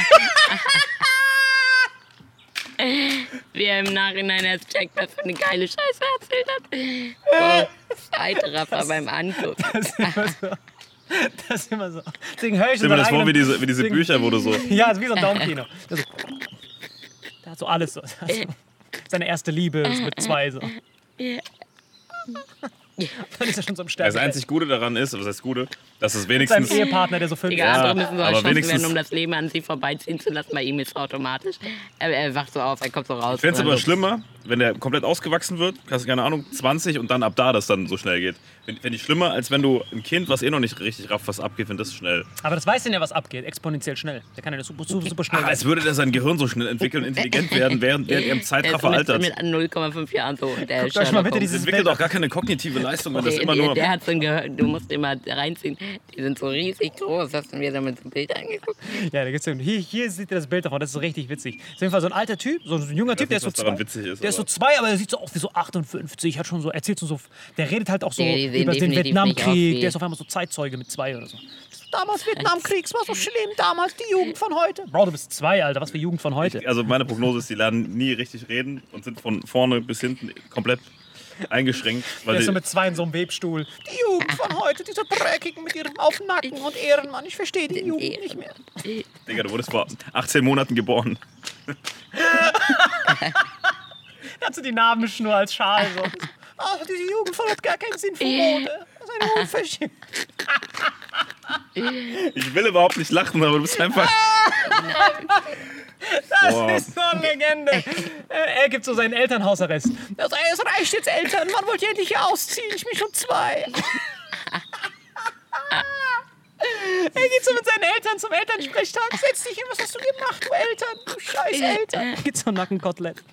Wie er im Nachhinein erst checkt, was für eine geile Scheiße er erzählt hat. Wow. Zeitraffer beim Angucken. Das ist immer so. Das ist immer so. Deswegen höre ich Stell mir so das vor, wie diese, wie diese deswegen- Bücher, wo du so. Ja, ist wie so ein Daumenkino. So, der hat so alles so. Also, seine erste Liebe ist mit zwei so. Dann ist er schon so im Sterben. Das einzig Gute daran ist, was heißt Gute, dass es wenigstens. Ehepartner, der so fünf Digga, Ja, andere müssen so aber erschossen wenigstens- werden, um das Leben an sie vorbeiziehen zu lassen. Bei ihm ist es automatisch. Er, er wacht so auf, er kommt so raus. Ich fände es aber so, schlimmer, wenn der komplett ausgewachsen wird, hast du keine Ahnung, 20 und dann ab da das dann so schnell geht. Fände ich schlimmer, als wenn du ein Kind, was eh noch nicht richtig rafft, was abgeht, wenn das schnell. Aber das weiß denn ja, was abgeht. Exponentiell schnell. Der kann ja das super, super, super schnell. Ach, als würde der sein Gehirn so schnell entwickeln und intelligent werden, während, während er im Der ist Zeitraffer mit, altert. mit 0,5 Jahren so. Der Guckt euch mal bitte dieses entwickelt auch gar keine kognitive Leistung, wenn das Der, immer der, nur. der hat so ein Gehör, du musst immer reinziehen. Die sind so riesig groß. Hast du mir damit so ein Bild angeguckt? Ja, da gibt's hier, hier seht ihr das Bild davon. Das ist so richtig witzig. Ist auf jeden Fall so ein alter Typ, so ein junger Typ, der ist so was daran zwei. witzig ist, der ist so zwei, aber der sieht so aus wie so 58. Hat schon so, erzählt so, der redet halt auch so die über den Vietnamkrieg. Der ist auf einmal so Zeitzeuge mit zwei oder so. Damals Vietnamkrieg, es war so schlimm. Damals die Jugend von heute. Bro, du bist zwei, Alter. Was für Jugend von heute. Also meine Prognose ist, die lernen nie richtig reden und sind von vorne bis hinten komplett eingeschränkt. Weil Der ist so mit zwei in so einem Webstuhl. Die Jugend von heute, diese Dreckigen mit ihrem auf Nacken und Ehrenmann. Ich verstehe die Jugend nicht mehr. Digga, du wurdest vor 18 Monaten geboren. Da hat so die Nabelschnur als Schal. So. Ah, diese Jugend hat gar keinen Sinn für Mode. Das ist eine Unverschämtheit. Ich will überhaupt nicht lachen, aber du bist einfach. Boah. Das ist so eine Legende. Äh, Er gibt so seinen Elternhausarrest. Er sagt, es reicht jetzt, Eltern. Wann wollt ihr endlich hier ausziehen? Ich bin schon zwei. Er geht so mit seinen Eltern zum Elternsprechtag. Setz dich hin, was hast du gemacht, du Eltern? Du scheiß Eltern. Geht so ein Nackenkotelett.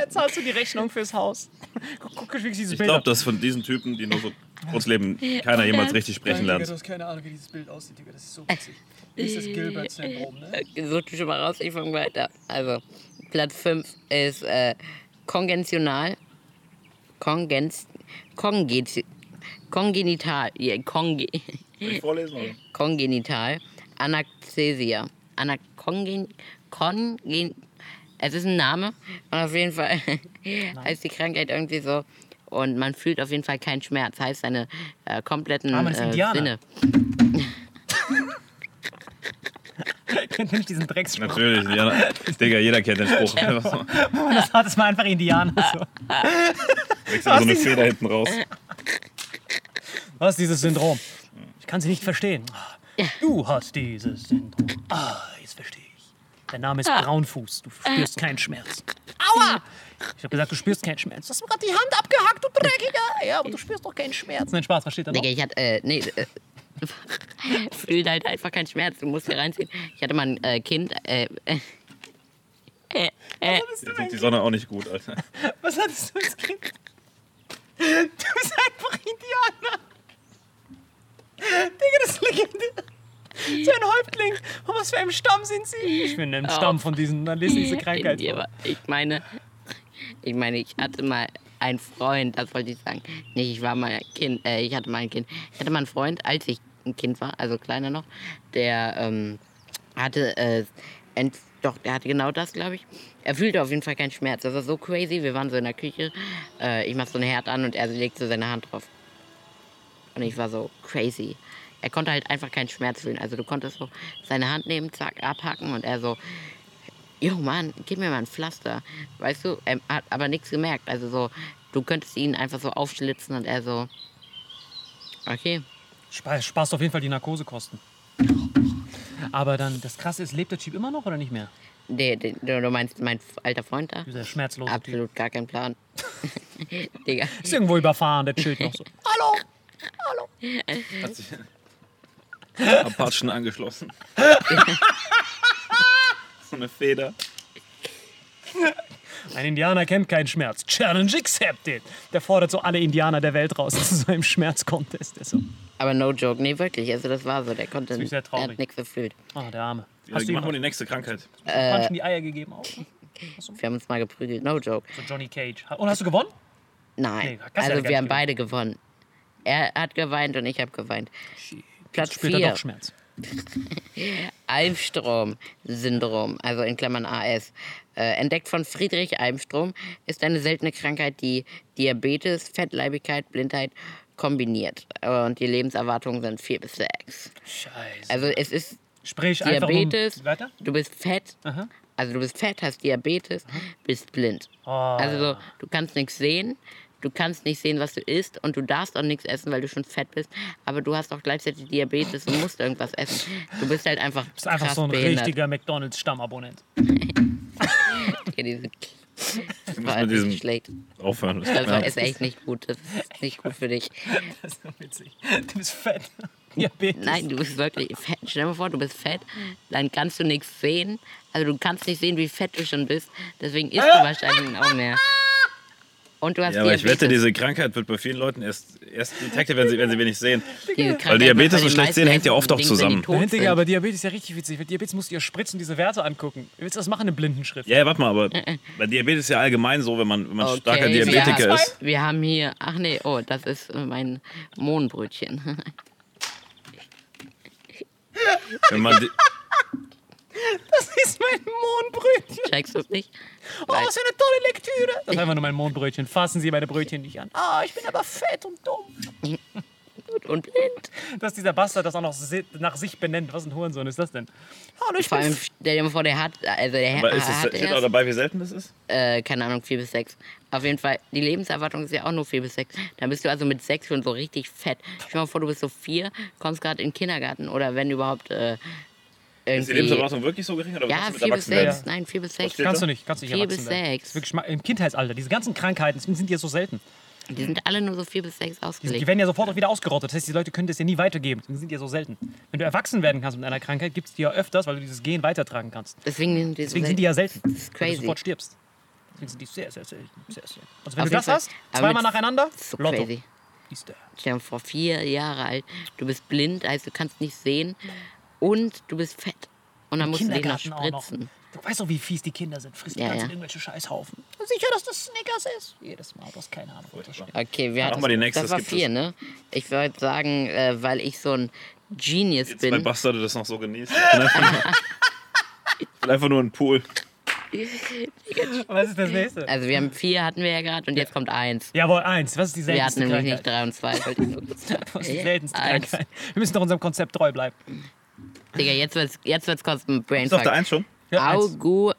Er zahlt so die Rechnung fürs Haus. Guck, guck wirklich diese Ich glaube, dass von diesen Typen, die nur so kurz leben, keiner jemals richtig sprechen lernt. du hast keine Ahnung, wie dieses Bild aussieht, Digga. Das ist so witzig. Das ist das Gilbert-Syndrom, ne? Äh, Such dich schon mal raus, ich fange weiter. Also, Platz 5 ist äh, konventional. Kongens, konget, kongenital. Ja, konge, ich vorlesen? Oder? kongenital. Anaxesia. Ana, kongen, kongen, es ist ein Name. Und auf jeden Fall heißt die Krankheit irgendwie so. Und man fühlt auf jeden Fall keinen Schmerz. Heißt seine äh, kompletten Ah, man ist äh, Indianer. Sinne. Kennt nicht diesen Drecksspruch. Natürlich, ja. Digga, jeder kennt den Spruch. Das hat es mal einfach Indianer. So. Wächst so eine Feder hinten raus. Was ist dieses Syndrom? Ich kann sie nicht verstehen. Du hast dieses Syndrom. Ah, jetzt verstehe ich. Der Name ist Braunfuß. Du spürst keinen Schmerz. Aua! Ich habe gesagt, du spürst keinen Schmerz. Du hast mir gerade die Hand abgehackt, du Dreckiger. Ja, aber du spürst doch keinen Schmerz. Nein, Spaß, was steht da noch? Digga, ich hatte, äh, nee, äh, fühlt halt einfach keinen Schmerz. Du musst hier reinziehen. Ich hatte mal ein äh, Kind, äh, äh, äh, Jetzt sieht die Sonne auch nicht gut, Alter. Was hattest du als Kind? Du bist einfach Indianer. Digga, das ist legendär. So ein Häuptling. Und was für ein Stamm sind sie? Ich bin ein Stamm von diesen, dann lesen diese Krankheit. Ich meine, ich meine, ich hatte mal einen Freund, das wollte ich sagen. Nicht, ich war mal ein Kind, äh, ich hatte mal ein Kind. Ich hatte mal einen Freund, als ich ein Kind war, also kleiner noch, der ähm, hatte, äh, ent, doch, der hatte genau das, glaube ich. Er fühlte auf jeden Fall keinen Schmerz. Das war so crazy. Wir waren so in der Küche, äh, ich mach so ein Herd an und er legt so seine Hand drauf. Und ich war so crazy. Er konnte halt einfach keinen Schmerz fühlen. Also du konntest so seine Hand nehmen, zack, abhacken und er so, Jo Mann, gib mir mal ein Pflaster. Weißt du, er hat aber nichts gemerkt. Also so, du könntest ihn einfach so aufschlitzen und er so, okay. Spa- Sparst auf jeden Fall die Narkosekosten. Aber dann, das Krasse ist, lebt der Typ immer noch oder nicht mehr? Der, der, du meinst mein alter Freund da? Dieser schmerzlose Typ. Absolut gar kein Plan. Digga. Ist irgendwo überfahren, der chillt noch so. Hat sich Apachen angeschlossen. so eine Feder. Ein Indianer kennt keinen Schmerz. Challenge accepted. Der fordert so alle Indianer der Welt raus zu so einem Schmerzcontest. So, Aber no joke, nee, wirklich. Also das war so, der konnte, ist sehr er traurig. hat nichts gefühlt. ah, der Arme. Ja, Hast du ihm die nächste Krankheit. Punch in die Eier gegeben auch? Wir haben uns mal geprügelt, no joke. So Johnny Cage. Und hast du gewonnen? Nein, Nee, ja also wir haben beide gewonnen. Er hat geweint und ich habe geweint. Platz Spürt er 4. doch Schmerz. Almstrom-Syndrom, also in Klammern AS. Äh, entdeckt von Friedrich Almstrom, ist eine seltene Krankheit, die Diabetes, Fettleibigkeit, Blindheit kombiniert. Und die Lebenserwartungen sind 4 bis 6. Scheiße. Also es ist Sprich Diabetes, um... Weiter? du bist fett, Aha. also du bist fett, hast Diabetes, bist blind. Oh, Also so, du kannst nichts sehen, du kannst nicht sehen, was du isst und du darfst auch nichts essen, weil du schon fett bist, aber du hast auch gleichzeitig Diabetes und musst irgendwas essen. Du bist halt einfach, bist einfach so ein behindert. richtiger McDonalds-Stammabonnent. Ja, diese, das war mit echt diesem- schlecht. Aufhören. Das war, ist echt nicht gut. Das ist nicht gut für dich. Das ist so witzig. Du bist fett. Diabetes. Nein, du bist wirklich fett. Stell dir mal vor, du bist fett, dann kannst du nichts sehen. Also du kannst nicht sehen, wie fett du schon bist. Deswegen isst du wahrscheinlich auch mehr. Und du hast Ja, aber ich wette, diese Krankheit wird bei vielen Leuten erst, erst detected, wenn sie, wenn sie wenig sehen. Weil Diabetes und schlecht sehen hängt ja oft auch zusammen. Nein, Digga, aber Diabetes ist ja richtig witzig. Mit Diabetes musst du ja spritzen und diese Werte angucken. Willst du das machen in Blindenschrift? Ja, ja, warte mal, aber bei Diabetes ist ja allgemein so, wenn man, wenn man Okay, starker wir Diabetiker haben- ist. Wir haben hier, ach nee, oh, das ist äh, mein Mohnbrötchen. Wenn man, Das ist mein Mohnbrötchen. Checkst du es nicht? Oh, was für eine tolle Lektüre. Das ist einfach nur mein Mohnbrötchen. Fassen Sie meine Brötchen nicht an. Ah, ich bin aber fett und dumm. Gut und blind. Dass dieser Bastard das auch noch nach sich benennt. Was ein Hurensohn ist das denn? Hallo, ich Vor bin allem, stell dir mal vor, der hat, also der aber ist hat es, steht auch dabei, wie selten das ist? äh, keine Ahnung, 4 bis 6. Auf jeden Fall, die Lebenserwartung ist ja auch nur 4 bis 6. Dann bist du also mit 6 schon so richtig fett. Stell dir mal vor, du bist so 4, kommst gerade in den Kindergarten oder wenn überhaupt äh, Ist die. Lebenserwartung wirklich so gering? Oder Ja, was mit 4 bis Erwachsenwerden? 6. Nein, 4 bis 6. steht Kannst du nicht, kannst du nicht 4 erwachsen bis werden. Das 6. ist wirklich Im Kindheitsalter. Diese ganzen Krankheiten sind ja so selten. Die sind alle nur so 4 bis 6 Die, ausgelegt. die werden ja sofort auch wieder ausgerottet. Das heißt, die Leute können das ja nie weitergeben. Die sind ja so selten. Wenn du erwachsen werden kannst mit einer Krankheit, gibt es die ja öfters, weil du dieses Gen weitertragen kannst. Deswegen sind die, so Deswegen sind die ja selten. Das ist Weil du crazy. sofort stirbst. Deswegen sind die sehr, sehr selten. Sehr selten. Also Auf wenn du jeden das Fall. hast, zweimal nacheinander, So Lotto. crazy. Du. Stell dir vor, vier Jahre alt, du bist blind, heißt du kannst nicht sehen und du bist fett. Und dann musst du dich noch Kindergarten auch noch. spritzen. Du weißt doch, wie fies die Kinder sind. Frisst die Ja, ganze ja. Irgendwelche Scheißhaufen. Sicher, dass das Snickers ist. Jedes Mal, du hast keine Ahnung. das. Okay, wir hatten, mal die nächste, das das war vier, es. ne? Ich würde sagen, äh, weil ich so ein Genius Die zwei bin. Bastarde das noch so genießt. Ich bin einfach, nur ein Pool. Was ist das nächste? Also wir haben vier hatten wir ja gerade und jetzt kommt eins. Jawohl, eins. Was ist die Wir hatten seltenste nämlich nicht Krankheit? drei und zwei. wollte. Was ist die seltenste Eins. Krankheit? Wir müssen doch unserem Konzept treu bleiben. Digga, jetzt wird's, jetzt wird's kurz ein Ist doch der Brainfuck. eins schon? Ja. Augu,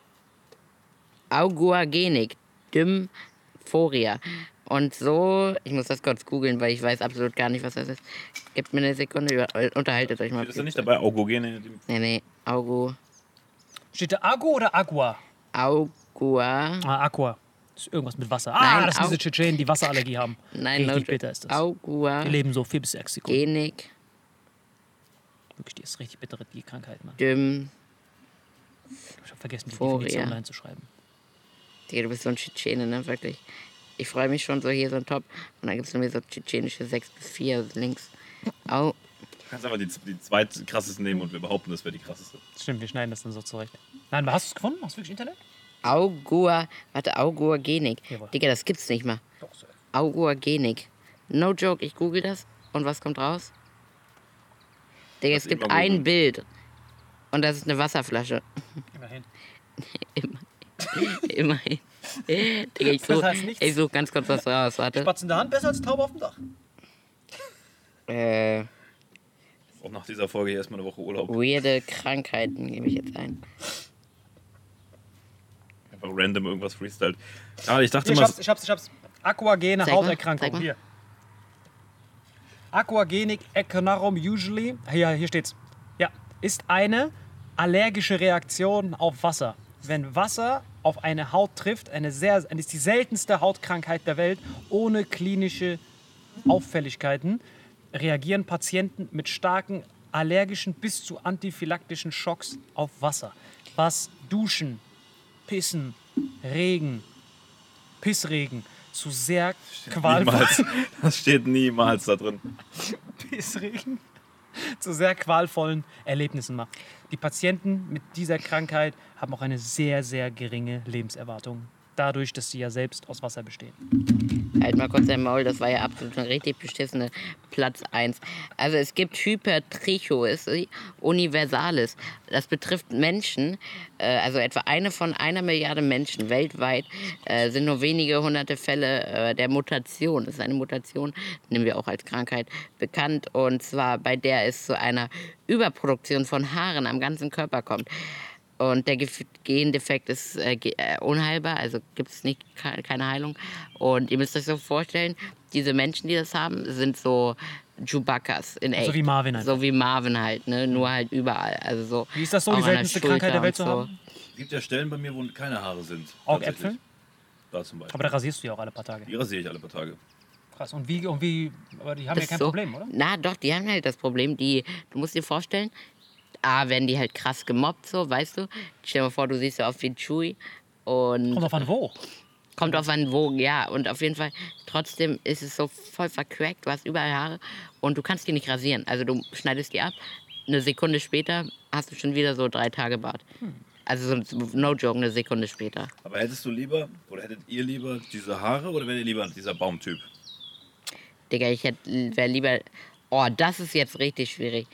Auguagenik, Dymphoria. Und so, ich muss das kurz googeln, weil ich weiß absolut gar nicht, was das ist. Gebt mir eine Sekunde, unterhaltet euch mal. Ist da nicht dabei? Augogene. Nee, nee, Augu, Steht da Agu oder Agua? Augua, Ah, Aqua. Das ist irgendwas mit Wasser. Ah, Nein, das sind diese Tschetschenen, die Wasserallergie haben. nein, Richtig no, bitter ist das. Augua, Die leben so vier bis sechs Sekunden. Genik, Wirklich, die ist richtig bittere, die Krankheit, Mann. Dym, Ich hab vergessen, die Phoria. Definition online zu schreiben. Digga, du bist so ein Tschetschene, ne, wirklich. Ich freue mich schon so hier so ein Top. Und dann gibt es nämlich so tschetschenische 6 bis 4 links. Au, Du kannst einfach die, die zweit krassesten nehmen und wir behaupten, das wäre die krasseste. Stimmt, wir schneiden das dann so zurecht. Nein, hast du es gefunden? Hast du wirklich Internet? Augua, warte, Auguagenik. Jawohl. Digga, das gibt's nicht mal. Doch, so. Auguagenik. No joke, ich google das. Und was kommt raus? Digga, es gibt ein googeln. Bild. Und das ist eine Wasserflasche. Immerhin. Immerhin. Digga, ich suche ich such ganz kurz was raus. Warte. Spatz in der Hand besser als Taube auf dem Dach. Äh, Auch nach dieser Folge hier erstmal eine Woche Urlaub. weirde Krankheiten gebe ich jetzt ein. Einfach random irgendwas freestylt. Ja, ich dachte Hier, ich mal, hab's, ich hab's, ich hab's. Aquagene Hauterkrankung. Hier. Aquagenic Echinarum usually, hier, hier steht's. Ja, ist eine allergische Reaktion auf Wasser. Wenn Wasser auf eine Haut trifft, eine sehr, ist die seltenste Hautkrankheit der Welt, ohne klinische Auffälligkeiten, reagieren Patienten mit starken allergischen bis zu anaphylaktischen Schocks auf Wasser. Was Duschen, Pissen, Regen, Pissregen zu sehr qualvollen. Das steht niemals da drin. Pissregen zu sehr qualvollen Erlebnissen macht. Die Patienten mit dieser Krankheit haben auch eine sehr, sehr geringe Lebenserwartung. Dadurch, dass sie ja selbst aus Wasser bestehen. Halt mal kurz dein Maul, das war ja absolut ein richtig beschissene Platz 1. Also es gibt Hypertrichosis universalis. Das betrifft Menschen, äh, also etwa eine von einer Milliarde Menschen weltweit äh, sind nur wenige hunderte Fälle äh, der Mutation. Das ist eine Mutation, nehmen wir auch als Krankheit bekannt. Und zwar bei der es zu einer Überproduktion von Haaren am ganzen Körper kommt. Und der Gendefekt ist äh, äh, unheilbar, also gibt es nicht keine Heilung. Und ihr müsst euch so vorstellen, diese Menschen, die das haben, sind so Chewbaccas in echt. So wie Marvin einfach. So wie Marvin halt, ne? Nur halt überall. Also so. Wie ist das so, auch die der seltenste Krankheit der Schulter Welt und zu haben? Es gibt ja Stellen bei mir, wo keine Haare sind. Augäpfel? Tatsächlich. Da zum Beispiel. Aber da rasierst du ja auch alle paar Tage. Die rasiere ich alle paar Tage. Krass. Und wie, und wie, aber die haben Das ja kein so, Problem, oder? Na doch, die haben halt das Problem, die, du musst dir vorstellen, A, werden die halt krass gemobbt, so, weißt du? Stell dir mal vor, du siehst ja oft wie Chewie und Kommt drauf an, wo. Kommt auf einen Wogen, ja. Und auf jeden Fall, trotzdem ist es so voll vercrackt. Du hast überall Haare und du kannst die nicht rasieren. Also du schneidest die ab, eine Sekunde später hast du schon wieder so drei Tage Bart. Also so, no joke, eine Sekunde später. Aber hättest du lieber, oder hättet ihr lieber diese Haare oder wärt ihr lieber dieser Baumtyp? Digga, ich hätte, wäre lieber, oh, das ist jetzt richtig schwierig.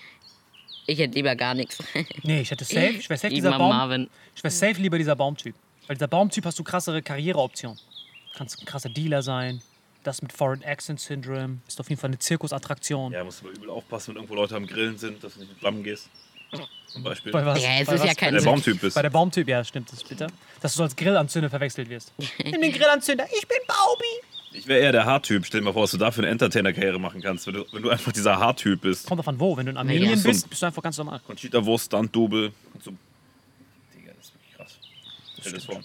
Ich hätte lieber gar nichts. Nee, ich hätte safe, ich wäre safe Lieber dieser Baum. Marvin. Ich wäre safe lieber dieser Baumtyp. Weil dieser Baumtyp hast du krassere Karriereoptionen. Du kannst ein krasser Dealer sein. Das mit Foreign Accent Syndrome ist auf jeden Fall eine Zirkusattraktion. Ja, musst du aber übel aufpassen, wenn irgendwo Leute am Grillen sind, dass du nicht mit Flammen gehst. Zum Beispiel. Bei was? Digga, es Bei ist was? ja kein Wenn der Baumtyp bist. Bei der Baumtyp, ja, stimmt, das ist bitter. Dass du so als Grillanzünder verwechselt wirst. Nimm den Grillanzünder, ich bin Baubi. Ich wäre eher der Haartyp. Stell dir mal vor, was du da für eine Entertainer-Karriere machen kannst, wenn du, wenn du einfach dieser Haartyp bist. Kommt davon wo, wenn du in Armenien Ja. bist, bist du einfach ganz normal. Conchita Wurst, Stunt-Double. und so. Digga, das ist wirklich krass. Stell dir das vor.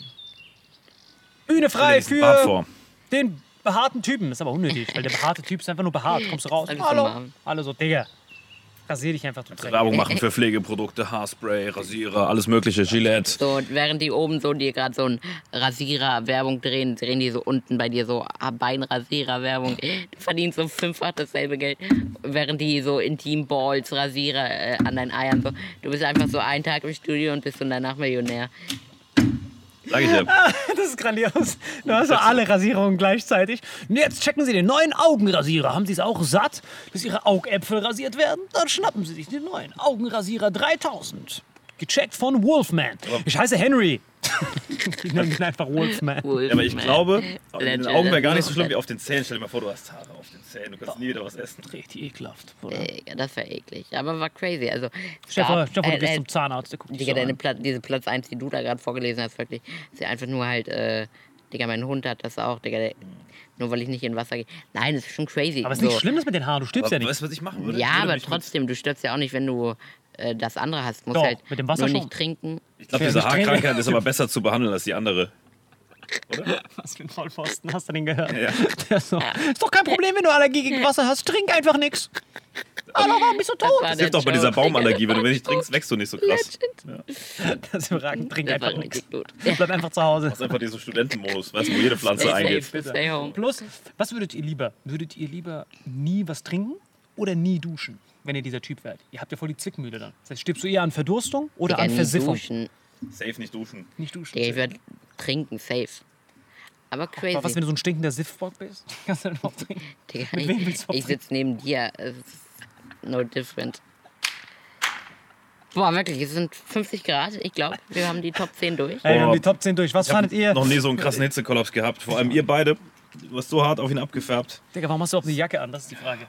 Bühne frei für vor. den behaarten Typen. Das ist aber unnötig, weil der behaarte Typ ist einfach nur behaart. Kommst du raus, hallo. Alle so, Digga. Rasier dich einfach, Dreck. Werbung machen für Pflegeprodukte, Haarspray, Rasierer, alles mögliche, Gillette. So, während die oben so dir gerade so ein Rasierer-Werbung drehen, drehen die so unten bei dir so Beinrasierer-Werbung. Du verdienst so fünffach dasselbe Geld. Während die so Intim-Balls, Rasierer äh, an deinen Eiern so. Du bist einfach so einen Tag im Studio und bist dann danach Millionär. Sag ich dir. Das ist grandios. Du hast so alle Rasierungen gleichzeitig. Und jetzt checken Sie den neuen Augenrasierer. Haben Sie es auch satt, dass Ihre Augäpfel rasiert werden? Dann schnappen Sie sich den neuen Augenrasierer 3000. Gecheckt von Wolfman. Ich heiße Henry. ich nenne ihn einfach Wolfman. Ja, aber ich glaube, in den. Augen wäre gar nicht so schlimm wie auf den Zähnen. Stell dir mal vor, du hast Haare auf den Zähnen, du kannst nie wieder was essen. Richtig ekelhaft. Oder? Digga, das wäre eklig. Aber war crazy. Also, vor, du äh, gehst äh, zum Zahnarzt. Der guckt dich Digga, deine an. Pla diese Platz 1, die du da gerade vorgelesen hast, wirklich, ist ja einfach nur halt, äh, Digga, mein Hund hat das auch, Digga, der, nur weil ich nicht in Wasser gehe. Nein, das ist schon crazy. Aber es ist so. nicht schlimm, das mit den Haaren. Du stirbst Aber ja nicht. weißt du, was ich machen würde? Ja, aber trotzdem, du stürzt ja auch nicht, wenn du äh, das andere hast. Du musst Doch, halt mit dem Wasser nur schon. nicht trinken. Ich glaube, Ja, diese nicht. Haarkrankheit ist aber besser zu behandeln als die andere. Was für ein Vollpfosten, hast du den gehört? Ja. Der ist, so, ist doch kein Problem, wenn du Allergie gegen Wasser hast. Trink einfach nix. Hallo, warum bist du tot? Das der hilft auch bei dieser. Baumallergie. Wenn du wenig trinkst, wächst du nicht so krass. Das ist überragend. Trink Das einfach nichts. Bleib einfach zu Hause. Das ist einfach dieser Studentenmodus, weißt du, wo jede Pflanze Stay eingeht. safe, stay home. Plus, was würdet ihr lieber? Würdet ihr lieber nie was trinken oder nie duschen, wenn ihr dieser Typ wärt? Ihr habt ja voll die Zwickmühle dann. Das heißt, stirbst du eher an Verdurstung oder Digga, an Versiffung? duschen. Safe nicht duschen. Nicht duschen. Digga, ich würde trinken, safe. Aber crazy. Aber was, wenn du so ein stinkender Siffbock bist? Kannst du dann auch trinken? Digga, Mit wem willst du ich ich sitze neben dir. No different. Boah, wirklich, es sind 50 Grad. Ich glaube, wir haben die Top 10 durch. Ey, wir haben die Top 10 durch. Was Ich fandet ihr? noch nie so einen krassen Hitzekollaps gehabt. Vor allem ihr beide. Du hast so hart auf ihn abgefärbt. Digga, warum hast du auch eine Jacke an? Das ist die Frage.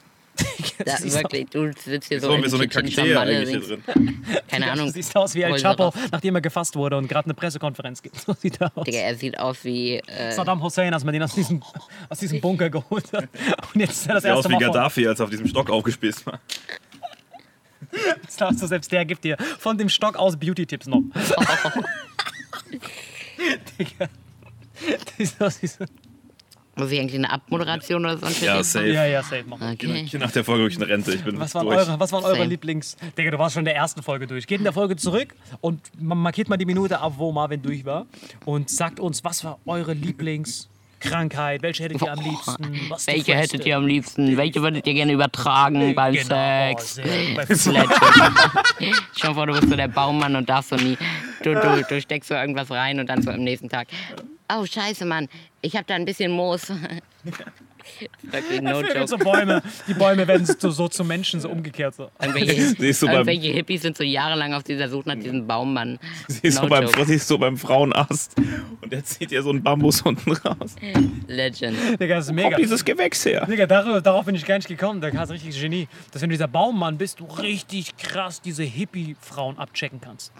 Siehst wirklich, du sitzt hier so So wie so eine Kakteen eigentlich hier drin. Keine Du Ahnung. siehst aus wie El Chapo, nachdem er gefasst wurde und gerade eine Pressekonferenz gibt. So sieht er aus. Digga, er sieht aus wie. Äh, Saddam Hussein, als man den aus diesem, aus diesem Bunker geholt hat. Und jetzt ist er das Sieht aus erste wie Mal vor. Gaddafi, als er auf diesem Stock aufgespießt war. Das darfst du selbst der gibt dir von dem Stock aus Beauty-Tipps noch. Digga. Das ist aus diesem- muss ich eigentlich eine Abmoderation oder so Ja, safe. Ja, ja, safe. Mach. Okay. Ich bin nach der Folge wirklich eine Rente. Ich bin Was waren, durch. eure, was waren eure Same. Lieblings... Digga, du warst schon in der ersten Folge durch. Geht in der Folge zurück und ma- markiert mal die Minute ab, wo Marvin durch war. Und sagt uns, was war eure Lieblingskrankheit? Welche hättet ihr am liebsten? Was die Welche hättet ihr am liebsten? Welche würdet ihr gerne übertragen beim Genau, Sex? sehr. Bei dir vor, du bist so der Baumann und darfst so nie. Du, du, du steckst so irgendwas rein und dann so am nächsten Tag. Oh, scheiße, Mann. Ich hab da ein bisschen Moos. No joke. so Bäume. Die Bäume werden so, so zu Menschen, so umgekehrt. So. Irgendwelche, Siehst du beim- irgendwelche Hippies sind so jahrelang auf dieser Suche nach diesem Baummann. Siehst No du beim, siehst du beim Frauenarzt und der zieht dir so einen Bambus unten raus. Legend. Digga, das ist mega. Kommt dieses Gewächs her. Digga, darauf, darauf bin ich gar nicht gekommen. Da hast du richtig Genie. Dass wenn du dieser Baummann bist, du richtig krass diese Hippie-Frauen abchecken kannst.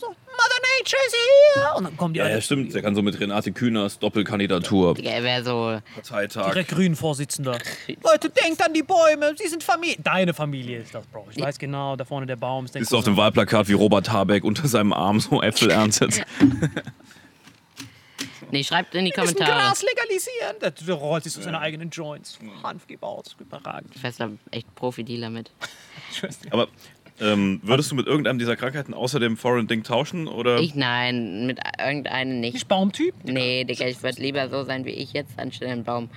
So, Mother Nature ist hier! Und dann kommen die Ja, alle ja, stimmt. Der kann so mit Renate Künast Doppelkandidatur, Digga, er wäre so. Parteitag. direkt Grünen-Vorsitzender. Leute, denkt an die Bäume, sie sind Familie. Deine Familie ist das, Bro. Ich weiß genau, da vorne der Baum ist der Siehst du auf dem Wahlplakat, wie Robert Habeck unter seinem Arm so Äpfel erntet. Nee, schreibt in die müssen Kommentare. Gras legalisieren. Der, der rollt sich so seine eigenen Joints. Hanf gebaut, überragend. Da echt Profi-Dealer mit. Aber ähm, würdest du mit irgendeinem dieser Krankheiten außer dem Foreign Ding tauschen? Oder? Ich nein, mit irgendeinem nicht. Nicht Baumtyp? Nee, Digga, ich würde lieber so sein wie ich jetzt anstelle einen Baum.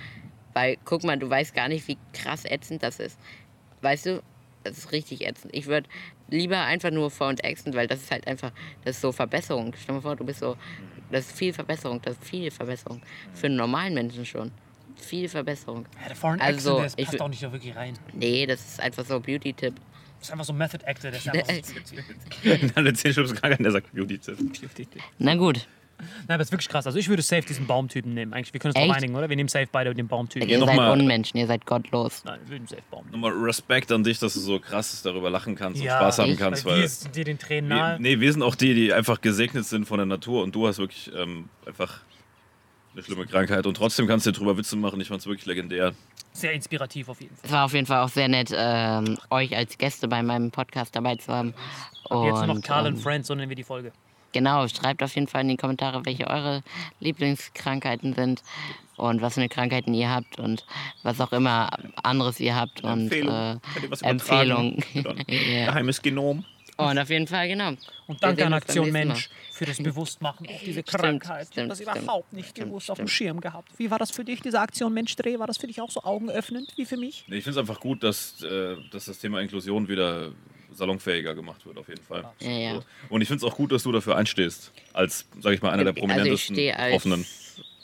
Weil, guck mal, du weißt gar nicht, wie krass ätzend das ist. Weißt du, das ist richtig ätzend. Ich würde lieber einfach nur vor und ätzend, weil das ist halt einfach, das ist so Verbesserung. Stell dir mal vor, du bist so, das ist viel Verbesserung, das ist viel Verbesserung. Für einen normalen Menschen schon. Viel Verbesserung. Ja, der Foreign Also, der ich passt wü- auch nicht so wirklich rein. Nee, das ist einfach so Beauty-Tipp. Das ist einfach so ein Method Actor, der ist einfach so Alle zehn schlimmsten Krankheiten, der sagt Beauty-Tipp. Na gut. Nein, aber das ist wirklich krass. Also ich würde safe diesen Baumtypen nehmen. Eigentlich, wir können uns drauf Echt? einigen, oder? Wir nehmen safe beide den Baumtypen. Ihr seid mal- Unmenschen, ihr seid gottlos. Nein, wir würden safe Baum nehmen. Nochmal Respekt an dich, dass du so krass darüber lachen kannst und Spaß haben ich- kannst. Weil Weil wir sind dir den Tränen wir, nahe. nee, wir sind auch die, die einfach gesegnet sind von der Natur und du hast wirklich ähm, einfach eine schlimme Krankheit und trotzdem kannst du dir drüber Witze machen. Ich fand's wirklich legendär. Sehr inspirativ auf jeden Fall. Es war auf jeden Fall auch sehr nett, ähm, euch als Gäste bei meinem Podcast dabei zu haben. Und, Jetzt nur noch Carl ähm, and Friends, so nennen wir die Folge. Genau, schreibt auf jeden Fall in die Kommentare, welche eure Lieblingskrankheiten sind und was für eine Krankheiten ihr habt und was auch immer anderes ihr habt und Empfehlung. äh, Empfehlung. Geheimes Genom. Und auf jeden Fall, genau. Und danke an Aktion. Mensch für das Bewusstmachen auf diese Stimmt, Krankheit. stimmt, das stimmt. überhaupt nicht Stimmt, gewusst auf dem. Schirm gehabt. Wie war das für dich, diese Aktion Mensch Dreh? War das für dich auch so augenöffnend wie für mich? Nee, Ich finde es einfach gut, dass, äh, dass das Thema Inklusion wieder salonfähiger gemacht wird, auf jeden Fall. Ja, ja. Und ich finde es auch gut, dass du dafür einstehst, als, sag ich mal, einer der Also ich prominentesten als, Offenen.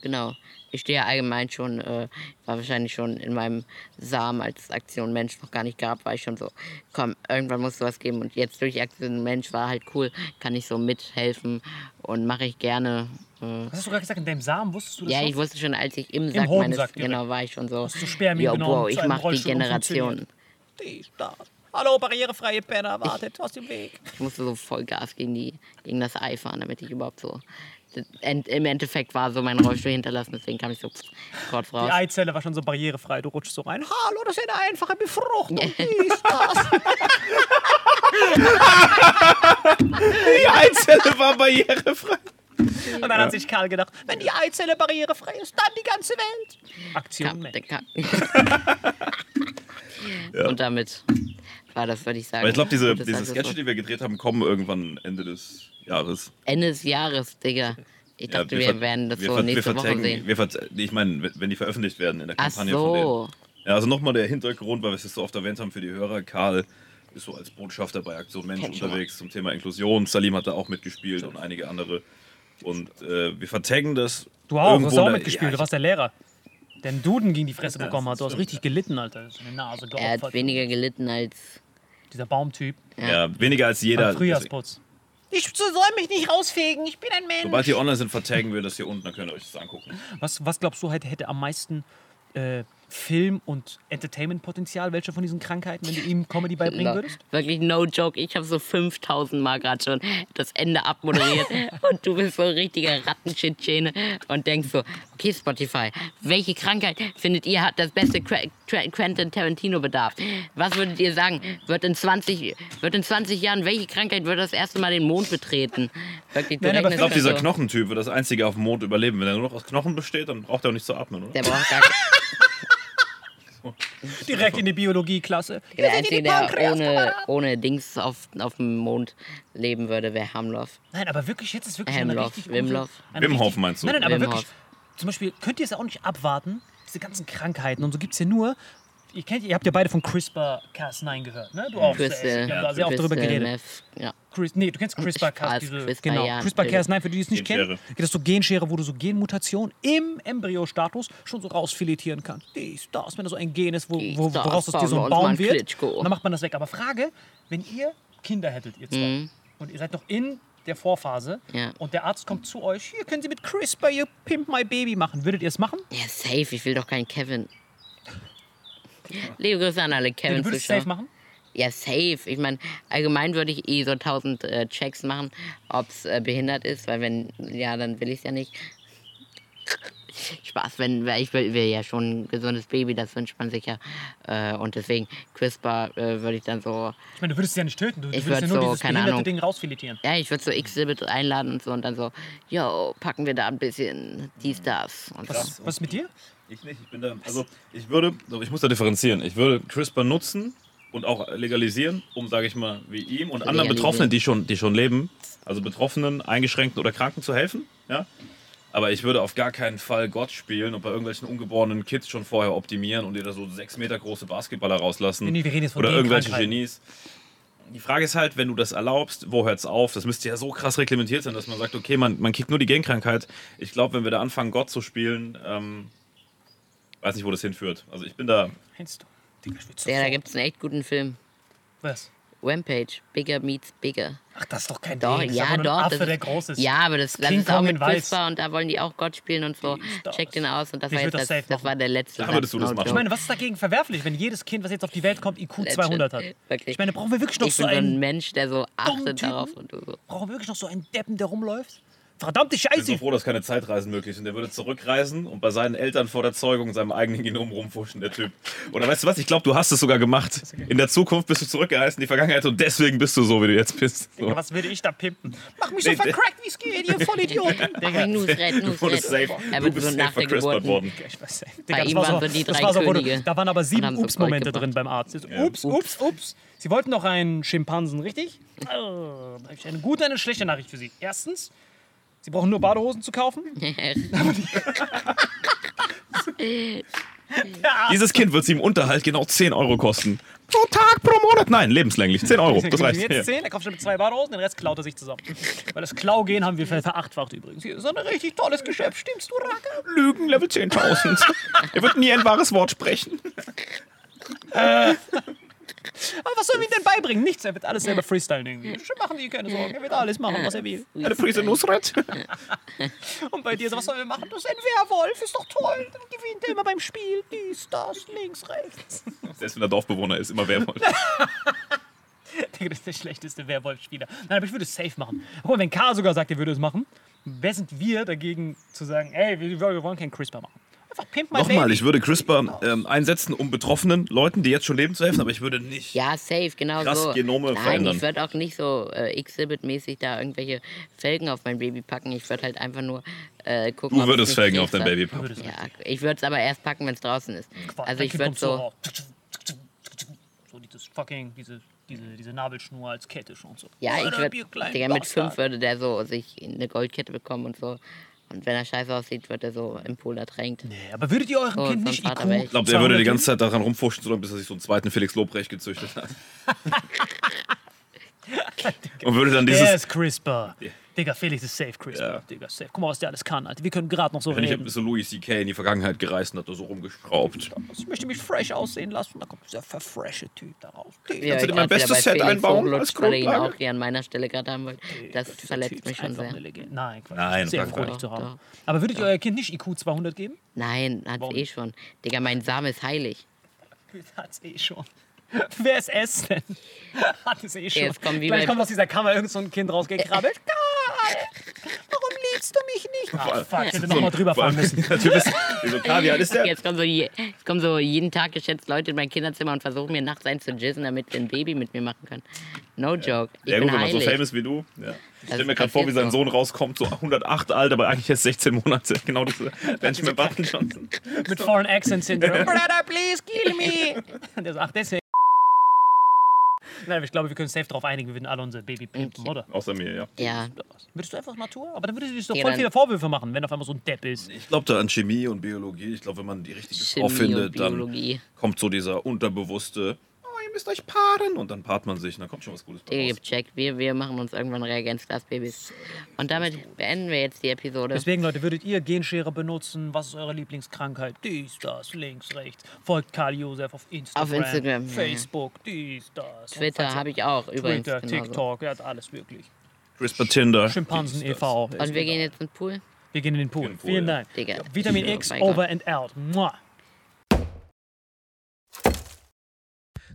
genau, ich stehe allgemein schon, äh, war wahrscheinlich schon in meinem Samen, als Aktion Mensch noch gar nicht gab, war ich schon so, komm, irgendwann muss was geben. Und jetzt durch Aktion Mensch war halt cool, kann ich so mithelfen und mache ich gerne. Äh, hast du gerade gesagt? In deinem Samen wusstest du das ja, ich wusste schon, als ich im Sack Hodensack meines, direkt. genau, war ich schon so, Hast du Spermien yo, genommen, zu ich mache die Generation. Die da. Hallo, barrierefreie Penner, wartet aus dem Weg. Ich musste so voll Gas gegen, die, gegen das Ei fahren, damit ich überhaupt so. Im Endeffekt war so mein Rollstuhl hinterlassen, deswegen kam ich so kurz raus. Die Eizelle war schon so barrierefrei. Du rutschst so rein. Hallo, das ist eine einfache Befruchtung. Wie ist das? Die Eizelle war barrierefrei. Und dann hat sich Karl gedacht, wenn die Eizelle barrierefrei ist, dann die ganze Welt. Aktion Mensch. kam. Und damit war das, würde ich sagen. Aber ich glaube, diese, diese. Sketche, die wir gedreht haben, kommen irgendwann Ende des Jahres. Ende des Jahres, Digga. Ich Ja, dachte, wir, ver- werden das wir so nächste wir Woche sehen. Wir ich meine, wenn die veröffentlicht werden in der Ach Kampagne von so. denen. Ja, also nochmal der Hintergrund, weil wir es jetzt so oft erwähnt haben für die Hörer. Karl ist so als Botschafter bei Aktion Mensch mal. unterwegs zum Thema Inklusion. Salim hat da auch mitgespielt und einige andere. Und äh, wir vertaggen das. Du auch, du irgendwo hast auch in der- mitgespielt. Ja, du warst der Lehrer. Der einen Duden gegen die Fresse Ja, bekommen das hat. Du hast richtig ja. gelitten, Alter. Eine Nase Er hat geopfert. weniger gelitten als. Dieser Baumtyp. ja, weniger als jeder. Beim Frühjahrsputz. Ich soll mich nicht rausfegen. Ich bin ein Mensch. Sobald die online sind, vertaggen wir das hier unten, dann könnt ihr euch das angucken. Was, was glaubst du, hätte, hätte am meisten äh, Film- und Entertainment-Potenzial? Welche von diesen Krankheiten, wenn du ihm Comedy beibringen No, würdest? wirklich no joke. Ich habe so 5000 Mal gerade schon das Ende abmoderiert und du bist so ein richtiger Rattenschittschäne und denkst so, okay Spotify, welche Krankheit findet ihr hat das beste Qu Qu Quentin Tarantino bedarf? Was würdet ihr sagen? Wird in 20, wird in 20 Jahren, welche Krankheit wird das erste Mal den Mond betreten? Wirklich, Nein, Ich glaube, dann dieser so, Knochentyp wird das einzige auf dem Mond überleben. Wenn er nur noch aus Knochen besteht, dann braucht er auch nicht zu atmen, oder? Der braucht gar Direkt in die Biologieklasse. der Einzige, der ohne, ohne Dings auf, auf dem Mond leben würde, wäre Hamloff. Nein, aber wirklich, jetzt ist wirklich eine Hemloff, richtig Wimloff. gute- eine Wim Hof richtig- meinst du? Nein, nein, aber Wim wirklich. Hof. Zum Beispiel, könnt ihr es auch nicht abwarten, diese ganzen Krankheiten und so gibt es ja nur. Ihr, kennt, ihr habt ja beide von CRISPR-Cas9 gehört, ne? Du auch. Sash. Wir haben da sehr oft darüber Crystal geredet. Meth, ja. Chris, nee, du kennst CRISPR-Cas, genau, ja. CRISPR-Cas9, für die, die es nicht Genschere. kennen, geht das so Genschere, wo du so Genmutationen im Embryostatus schon so rausfiletieren kannst. Dies, das, wenn da so ein Gen ist, wo, wo, das, woraus es dir bauen so ein Baum wird, Klitschko. dann macht man das weg. Aber Frage, wenn ihr Kinder hättet, ihr zwei, und ihr seid noch in der Vorphase Ja. und der Arzt kommt zu euch, hier können Sie mit CRISPR Ihr Pimp My Baby machen. Würdet ihr es machen? Ja, safe. Ich will doch keinen Kevin. Liebe Grüße an alle Du Kevin würdest es safe machen? Ja, safe. Ich meine, allgemein würde ich eh so 1000 äh, Checks machen, ob es äh, behindert ist, weil wenn, ja, dann will ich es ja nicht. Spaß, wenn, weil ich will, will ja schon ein gesundes Baby, das wünscht man sich ja. Äh, und deswegen, CRISPR äh, würde ich dann so, Ich meine, du würdest es ja nicht töten. Du, du Ich würdest ja nur so, dieses keine behinderte Ahnung. Ding rausfiletieren. ja, ich würde so Exhibit einladen und so und dann so, yo, packen wir da ein bisschen dies, das. Und so. Was, was ist mit dir? Ich nicht, ich bin da. Also, ich würde, ich muss da differenzieren. Ich würde CRISPR nutzen und auch legalisieren, um, sage ich mal, wie ihm und anderen. Betroffenen, die schon, die schon leben, also Betroffenen, Eingeschränkten oder Kranken zu helfen. Ja? Aber ich würde auf gar keinen Fall Gott spielen und bei irgendwelchen ungeborenen Kids schon vorher optimieren und dir da so sechs Meter große Basketballer rauslassen. Oder irgendwelche. Genies. Die Frage ist halt, wenn du das erlaubst, wo hört's auf? Das müsste ja so krass reglementiert sein, dass man sagt, okay, man, man kriegt nur die Genkrankheit. Ich glaube, wenn wir da anfangen, Gott zu spielen, ähm, weiß nicht, wo das hinführt. Also ich bin da. Meinst du? Ich Ja, da gibt es einen echt guten Film. Was? Rampage, Bigger Meets Bigger. Ach, das ist doch kein Doch, Ding. Das ist ja, doch. Ein Affe, das der groß ist. Ja, aber das, das King ist auch mit. CRISPR und da wollen die auch Gott spielen und so. Check den aus und das Ich war jetzt das das, safe das war der letzte. Würdest du das machen. Ich meine, was ist dagegen verwerflich, wenn jedes Kind, was jetzt auf die Welt kommt, IQ 200 hat? Wirklich. Ich meine, brauchen wir wirklich noch Ich so bin so ein einen, Mensch, der so achtet darauf und du so. brauchen wir wirklich noch so einen Deppen, der rumläuft? Verdammte Ich bin so Scheiße. froh, dass keine Zeitreisen möglich sind. Der würde zurückreisen und bei seinen Eltern vor der Zeugung in seinem eigenen Genom rumfuschen, der Typ. Oder weißt du was? Ich glaube, du hast es sogar gemacht. In der Zukunft bist du zurückgereist in die Vergangenheit und deswegen bist du so, wie du jetzt bist. So. Digga, was würde ich da pimpen? Mach mich so Nee, vercrackt, wie es geht, ihr Vollidioten. Digga, Nusret, Du wurdest safe. Er Du wird bist so safe nach der vercrispert Geburt. worden. Ich weiß. Bei Digga, das ihm war waren so, die drei war so, Könige da waren aber sieben Ups-Momente drin beim Arzt. Ups, ups, ups. Sie wollten doch einen Schimpansen, richtig? Oh, da habe ich eine gute und eine schlechte Nachricht für Sie. Erstens, Sie brauchen nur Badehosen zu kaufen. Dieses Kind wird sie im Unterhalt genau 10 Euro kosten. Pro Tag, pro Monat. Nein, lebenslänglich. 10 Euro. Das reicht. Jetzt Ja. 10, er kauft schon mit zwei Badehosen, den Rest klaut er sich zusammen. Weil das Klaugehen haben wir ver- verachtfacht übrigens. Hier ist ein richtig tolles Geschäft, stimmst du, Racker? Lügen, Level 10.000. er wird nie ein wahres Wort sprechen. Aber was sollen wir ihm denn beibringen? Nichts, er wird alles selber freestylen irgendwie. Machen Sie keine Sorgen, er wird alles machen, was er will. Eine Prise Nusret. Und bei dir, so, was sollen wir machen? Das ist ein Werwolf, ist doch toll. Dann gewinnt er immer beim Spiel. Dies, das, links, rechts. Selbst wenn er Dorfbewohner ist, immer Werwolf. Das ist der schlechteste Werwolf-Spieler. Nein, aber ich würde es safe machen. Mal, wenn K sogar sagt, er würde es machen, wer sind wir dagegen zu sagen, ey, wir, wir wollen keinen CRISPR machen? Einfach pimp my Nochmal, baby. ich würde CRISPR ähm, einsetzen, um betroffenen Leuten, die jetzt schon leben, zu helfen, aber ich würde nicht. Ja, safe, genau Krass so. Genome Nein, verändern. ich würde auch nicht so äh, Exhibit-mäßig da irgendwelche Felgen auf mein Baby packen. Ich würde halt einfach nur äh, gucken, Du würdest Felgen auf dein. Baby packen. Ja, ich würde es aber erst packen, wenn es draußen ist. Quatsch, Also ich würde so. So dieses fucking, diese, diese, diese Nabelschnur als Kette schon so. ja, ich der würde, mit fünf würde der so sich eine Goldkette bekommen und so. Und wenn er scheiße aussieht, wird er so im Pool ertränkt. Nee, aber würdet ihr eurem Kind nicht Vater IQ. Ich glaube, der würde die 200 ganze Zeit daran rumfuschen, solange bis er sich so einen zweiten Felix Lobrecht gezüchtet hat. Und würde dann Der dieses. ist CRISPR. Digga, Felix ist safe CRISPR. Ja. Digga, safe. Guck mal, was der alles kann, Alter. Wir können gerade noch so Wenn ich reden. bis so Louis C.K. in die Vergangenheit gereist und hat da so rumgeschraubt. Ich möchte mich fresh aussehen lassen. Da kommt dieser verfreshe Typ da raus. Digga, Ja, du dir mein bestes Set Felix einbauen hochlutscht, als weil ihn Grundlage? auch hier an meiner Stelle gerade haben wollte. Das dieser verletzt Typ mich schon sehr. Nein, Quatsch. Nein, sehr froh, dich zu haben. Doch. Aber würdet ihr euer Kind nicht IQ 200 geben? Nein, hat's Warum? eh schon. Digga, mein Same ist heilig. Hat's eh schon. Wer ist es denn? Hat es eh schon. Jetzt kommen Gleich bei- kommt aus dieser Kammer irgend so ein Kind rausgekrabbelt. Karl, warum liebst du mich nicht? Ah, fuck, ich hätte nochmal drüber fahren müssen. bist, wieso, Karl, wie alt ist der? Jetzt kommen, so je, jetzt kommen so jeden Tag geschätzt Leute in mein Kinderzimmer und versuchen mir nachts einzujizzen, damit sie ein Baby mit mir machen können. No joke. Ich Ja, bin gut, wenn man so famous wie du. Ja. Ich stelle mir das gerade vor, wie sein so. Sohn rauskommt, so 108 alt, aber eigentlich erst 16 Monate. Genau diese Benjamin Button Johnson. Mit Foreign Accent Syndrome. Brother, please kill me. Und der sagt, deswegen. Nein, ich glaube, wir können safe darauf einigen, wir würden alle unser Baby pimpen, oder? Außer mir, ja. Ja, Würdest du einfach Natur? Aber dann würdest du dir doch Ja, voll viele Vorwürfe machen, wenn auf einmal so ein Depp ist. Ich glaube da an Chemie und Biologie. Ich glaube, wenn man die richtige Frau Chemie findet, und dann Biologie. kommt so dieser unterbewusste, ihr müsst euch paaren. Und dann paart man sich und dann kommt schon was Gutes bei Digga, raus. gecheckt. Wir, wir machen uns irgendwann Reagenzglasbabys. Und damit beenden wir jetzt die Episode. Deswegen, Leute, würdet ihr Genschere benutzen? Was ist eure Lieblingskrankheit? Dies, das, links, rechts. Folgt Karl Josef auf Instagram. Auf Instagram, ja. Facebook, dies, das. Twitter habe ich auch übrigens. Twitter, genauso. TikTok, er hat alles wirklich. CRISPR Tinder. Schimpansen e.V. Und wir gehen jetzt in den Pool. Wir gehen in den Pool. In den Pool, Vielen ja. Dank. Digga. Vitamin Oh X, Gott. over and out. Mua.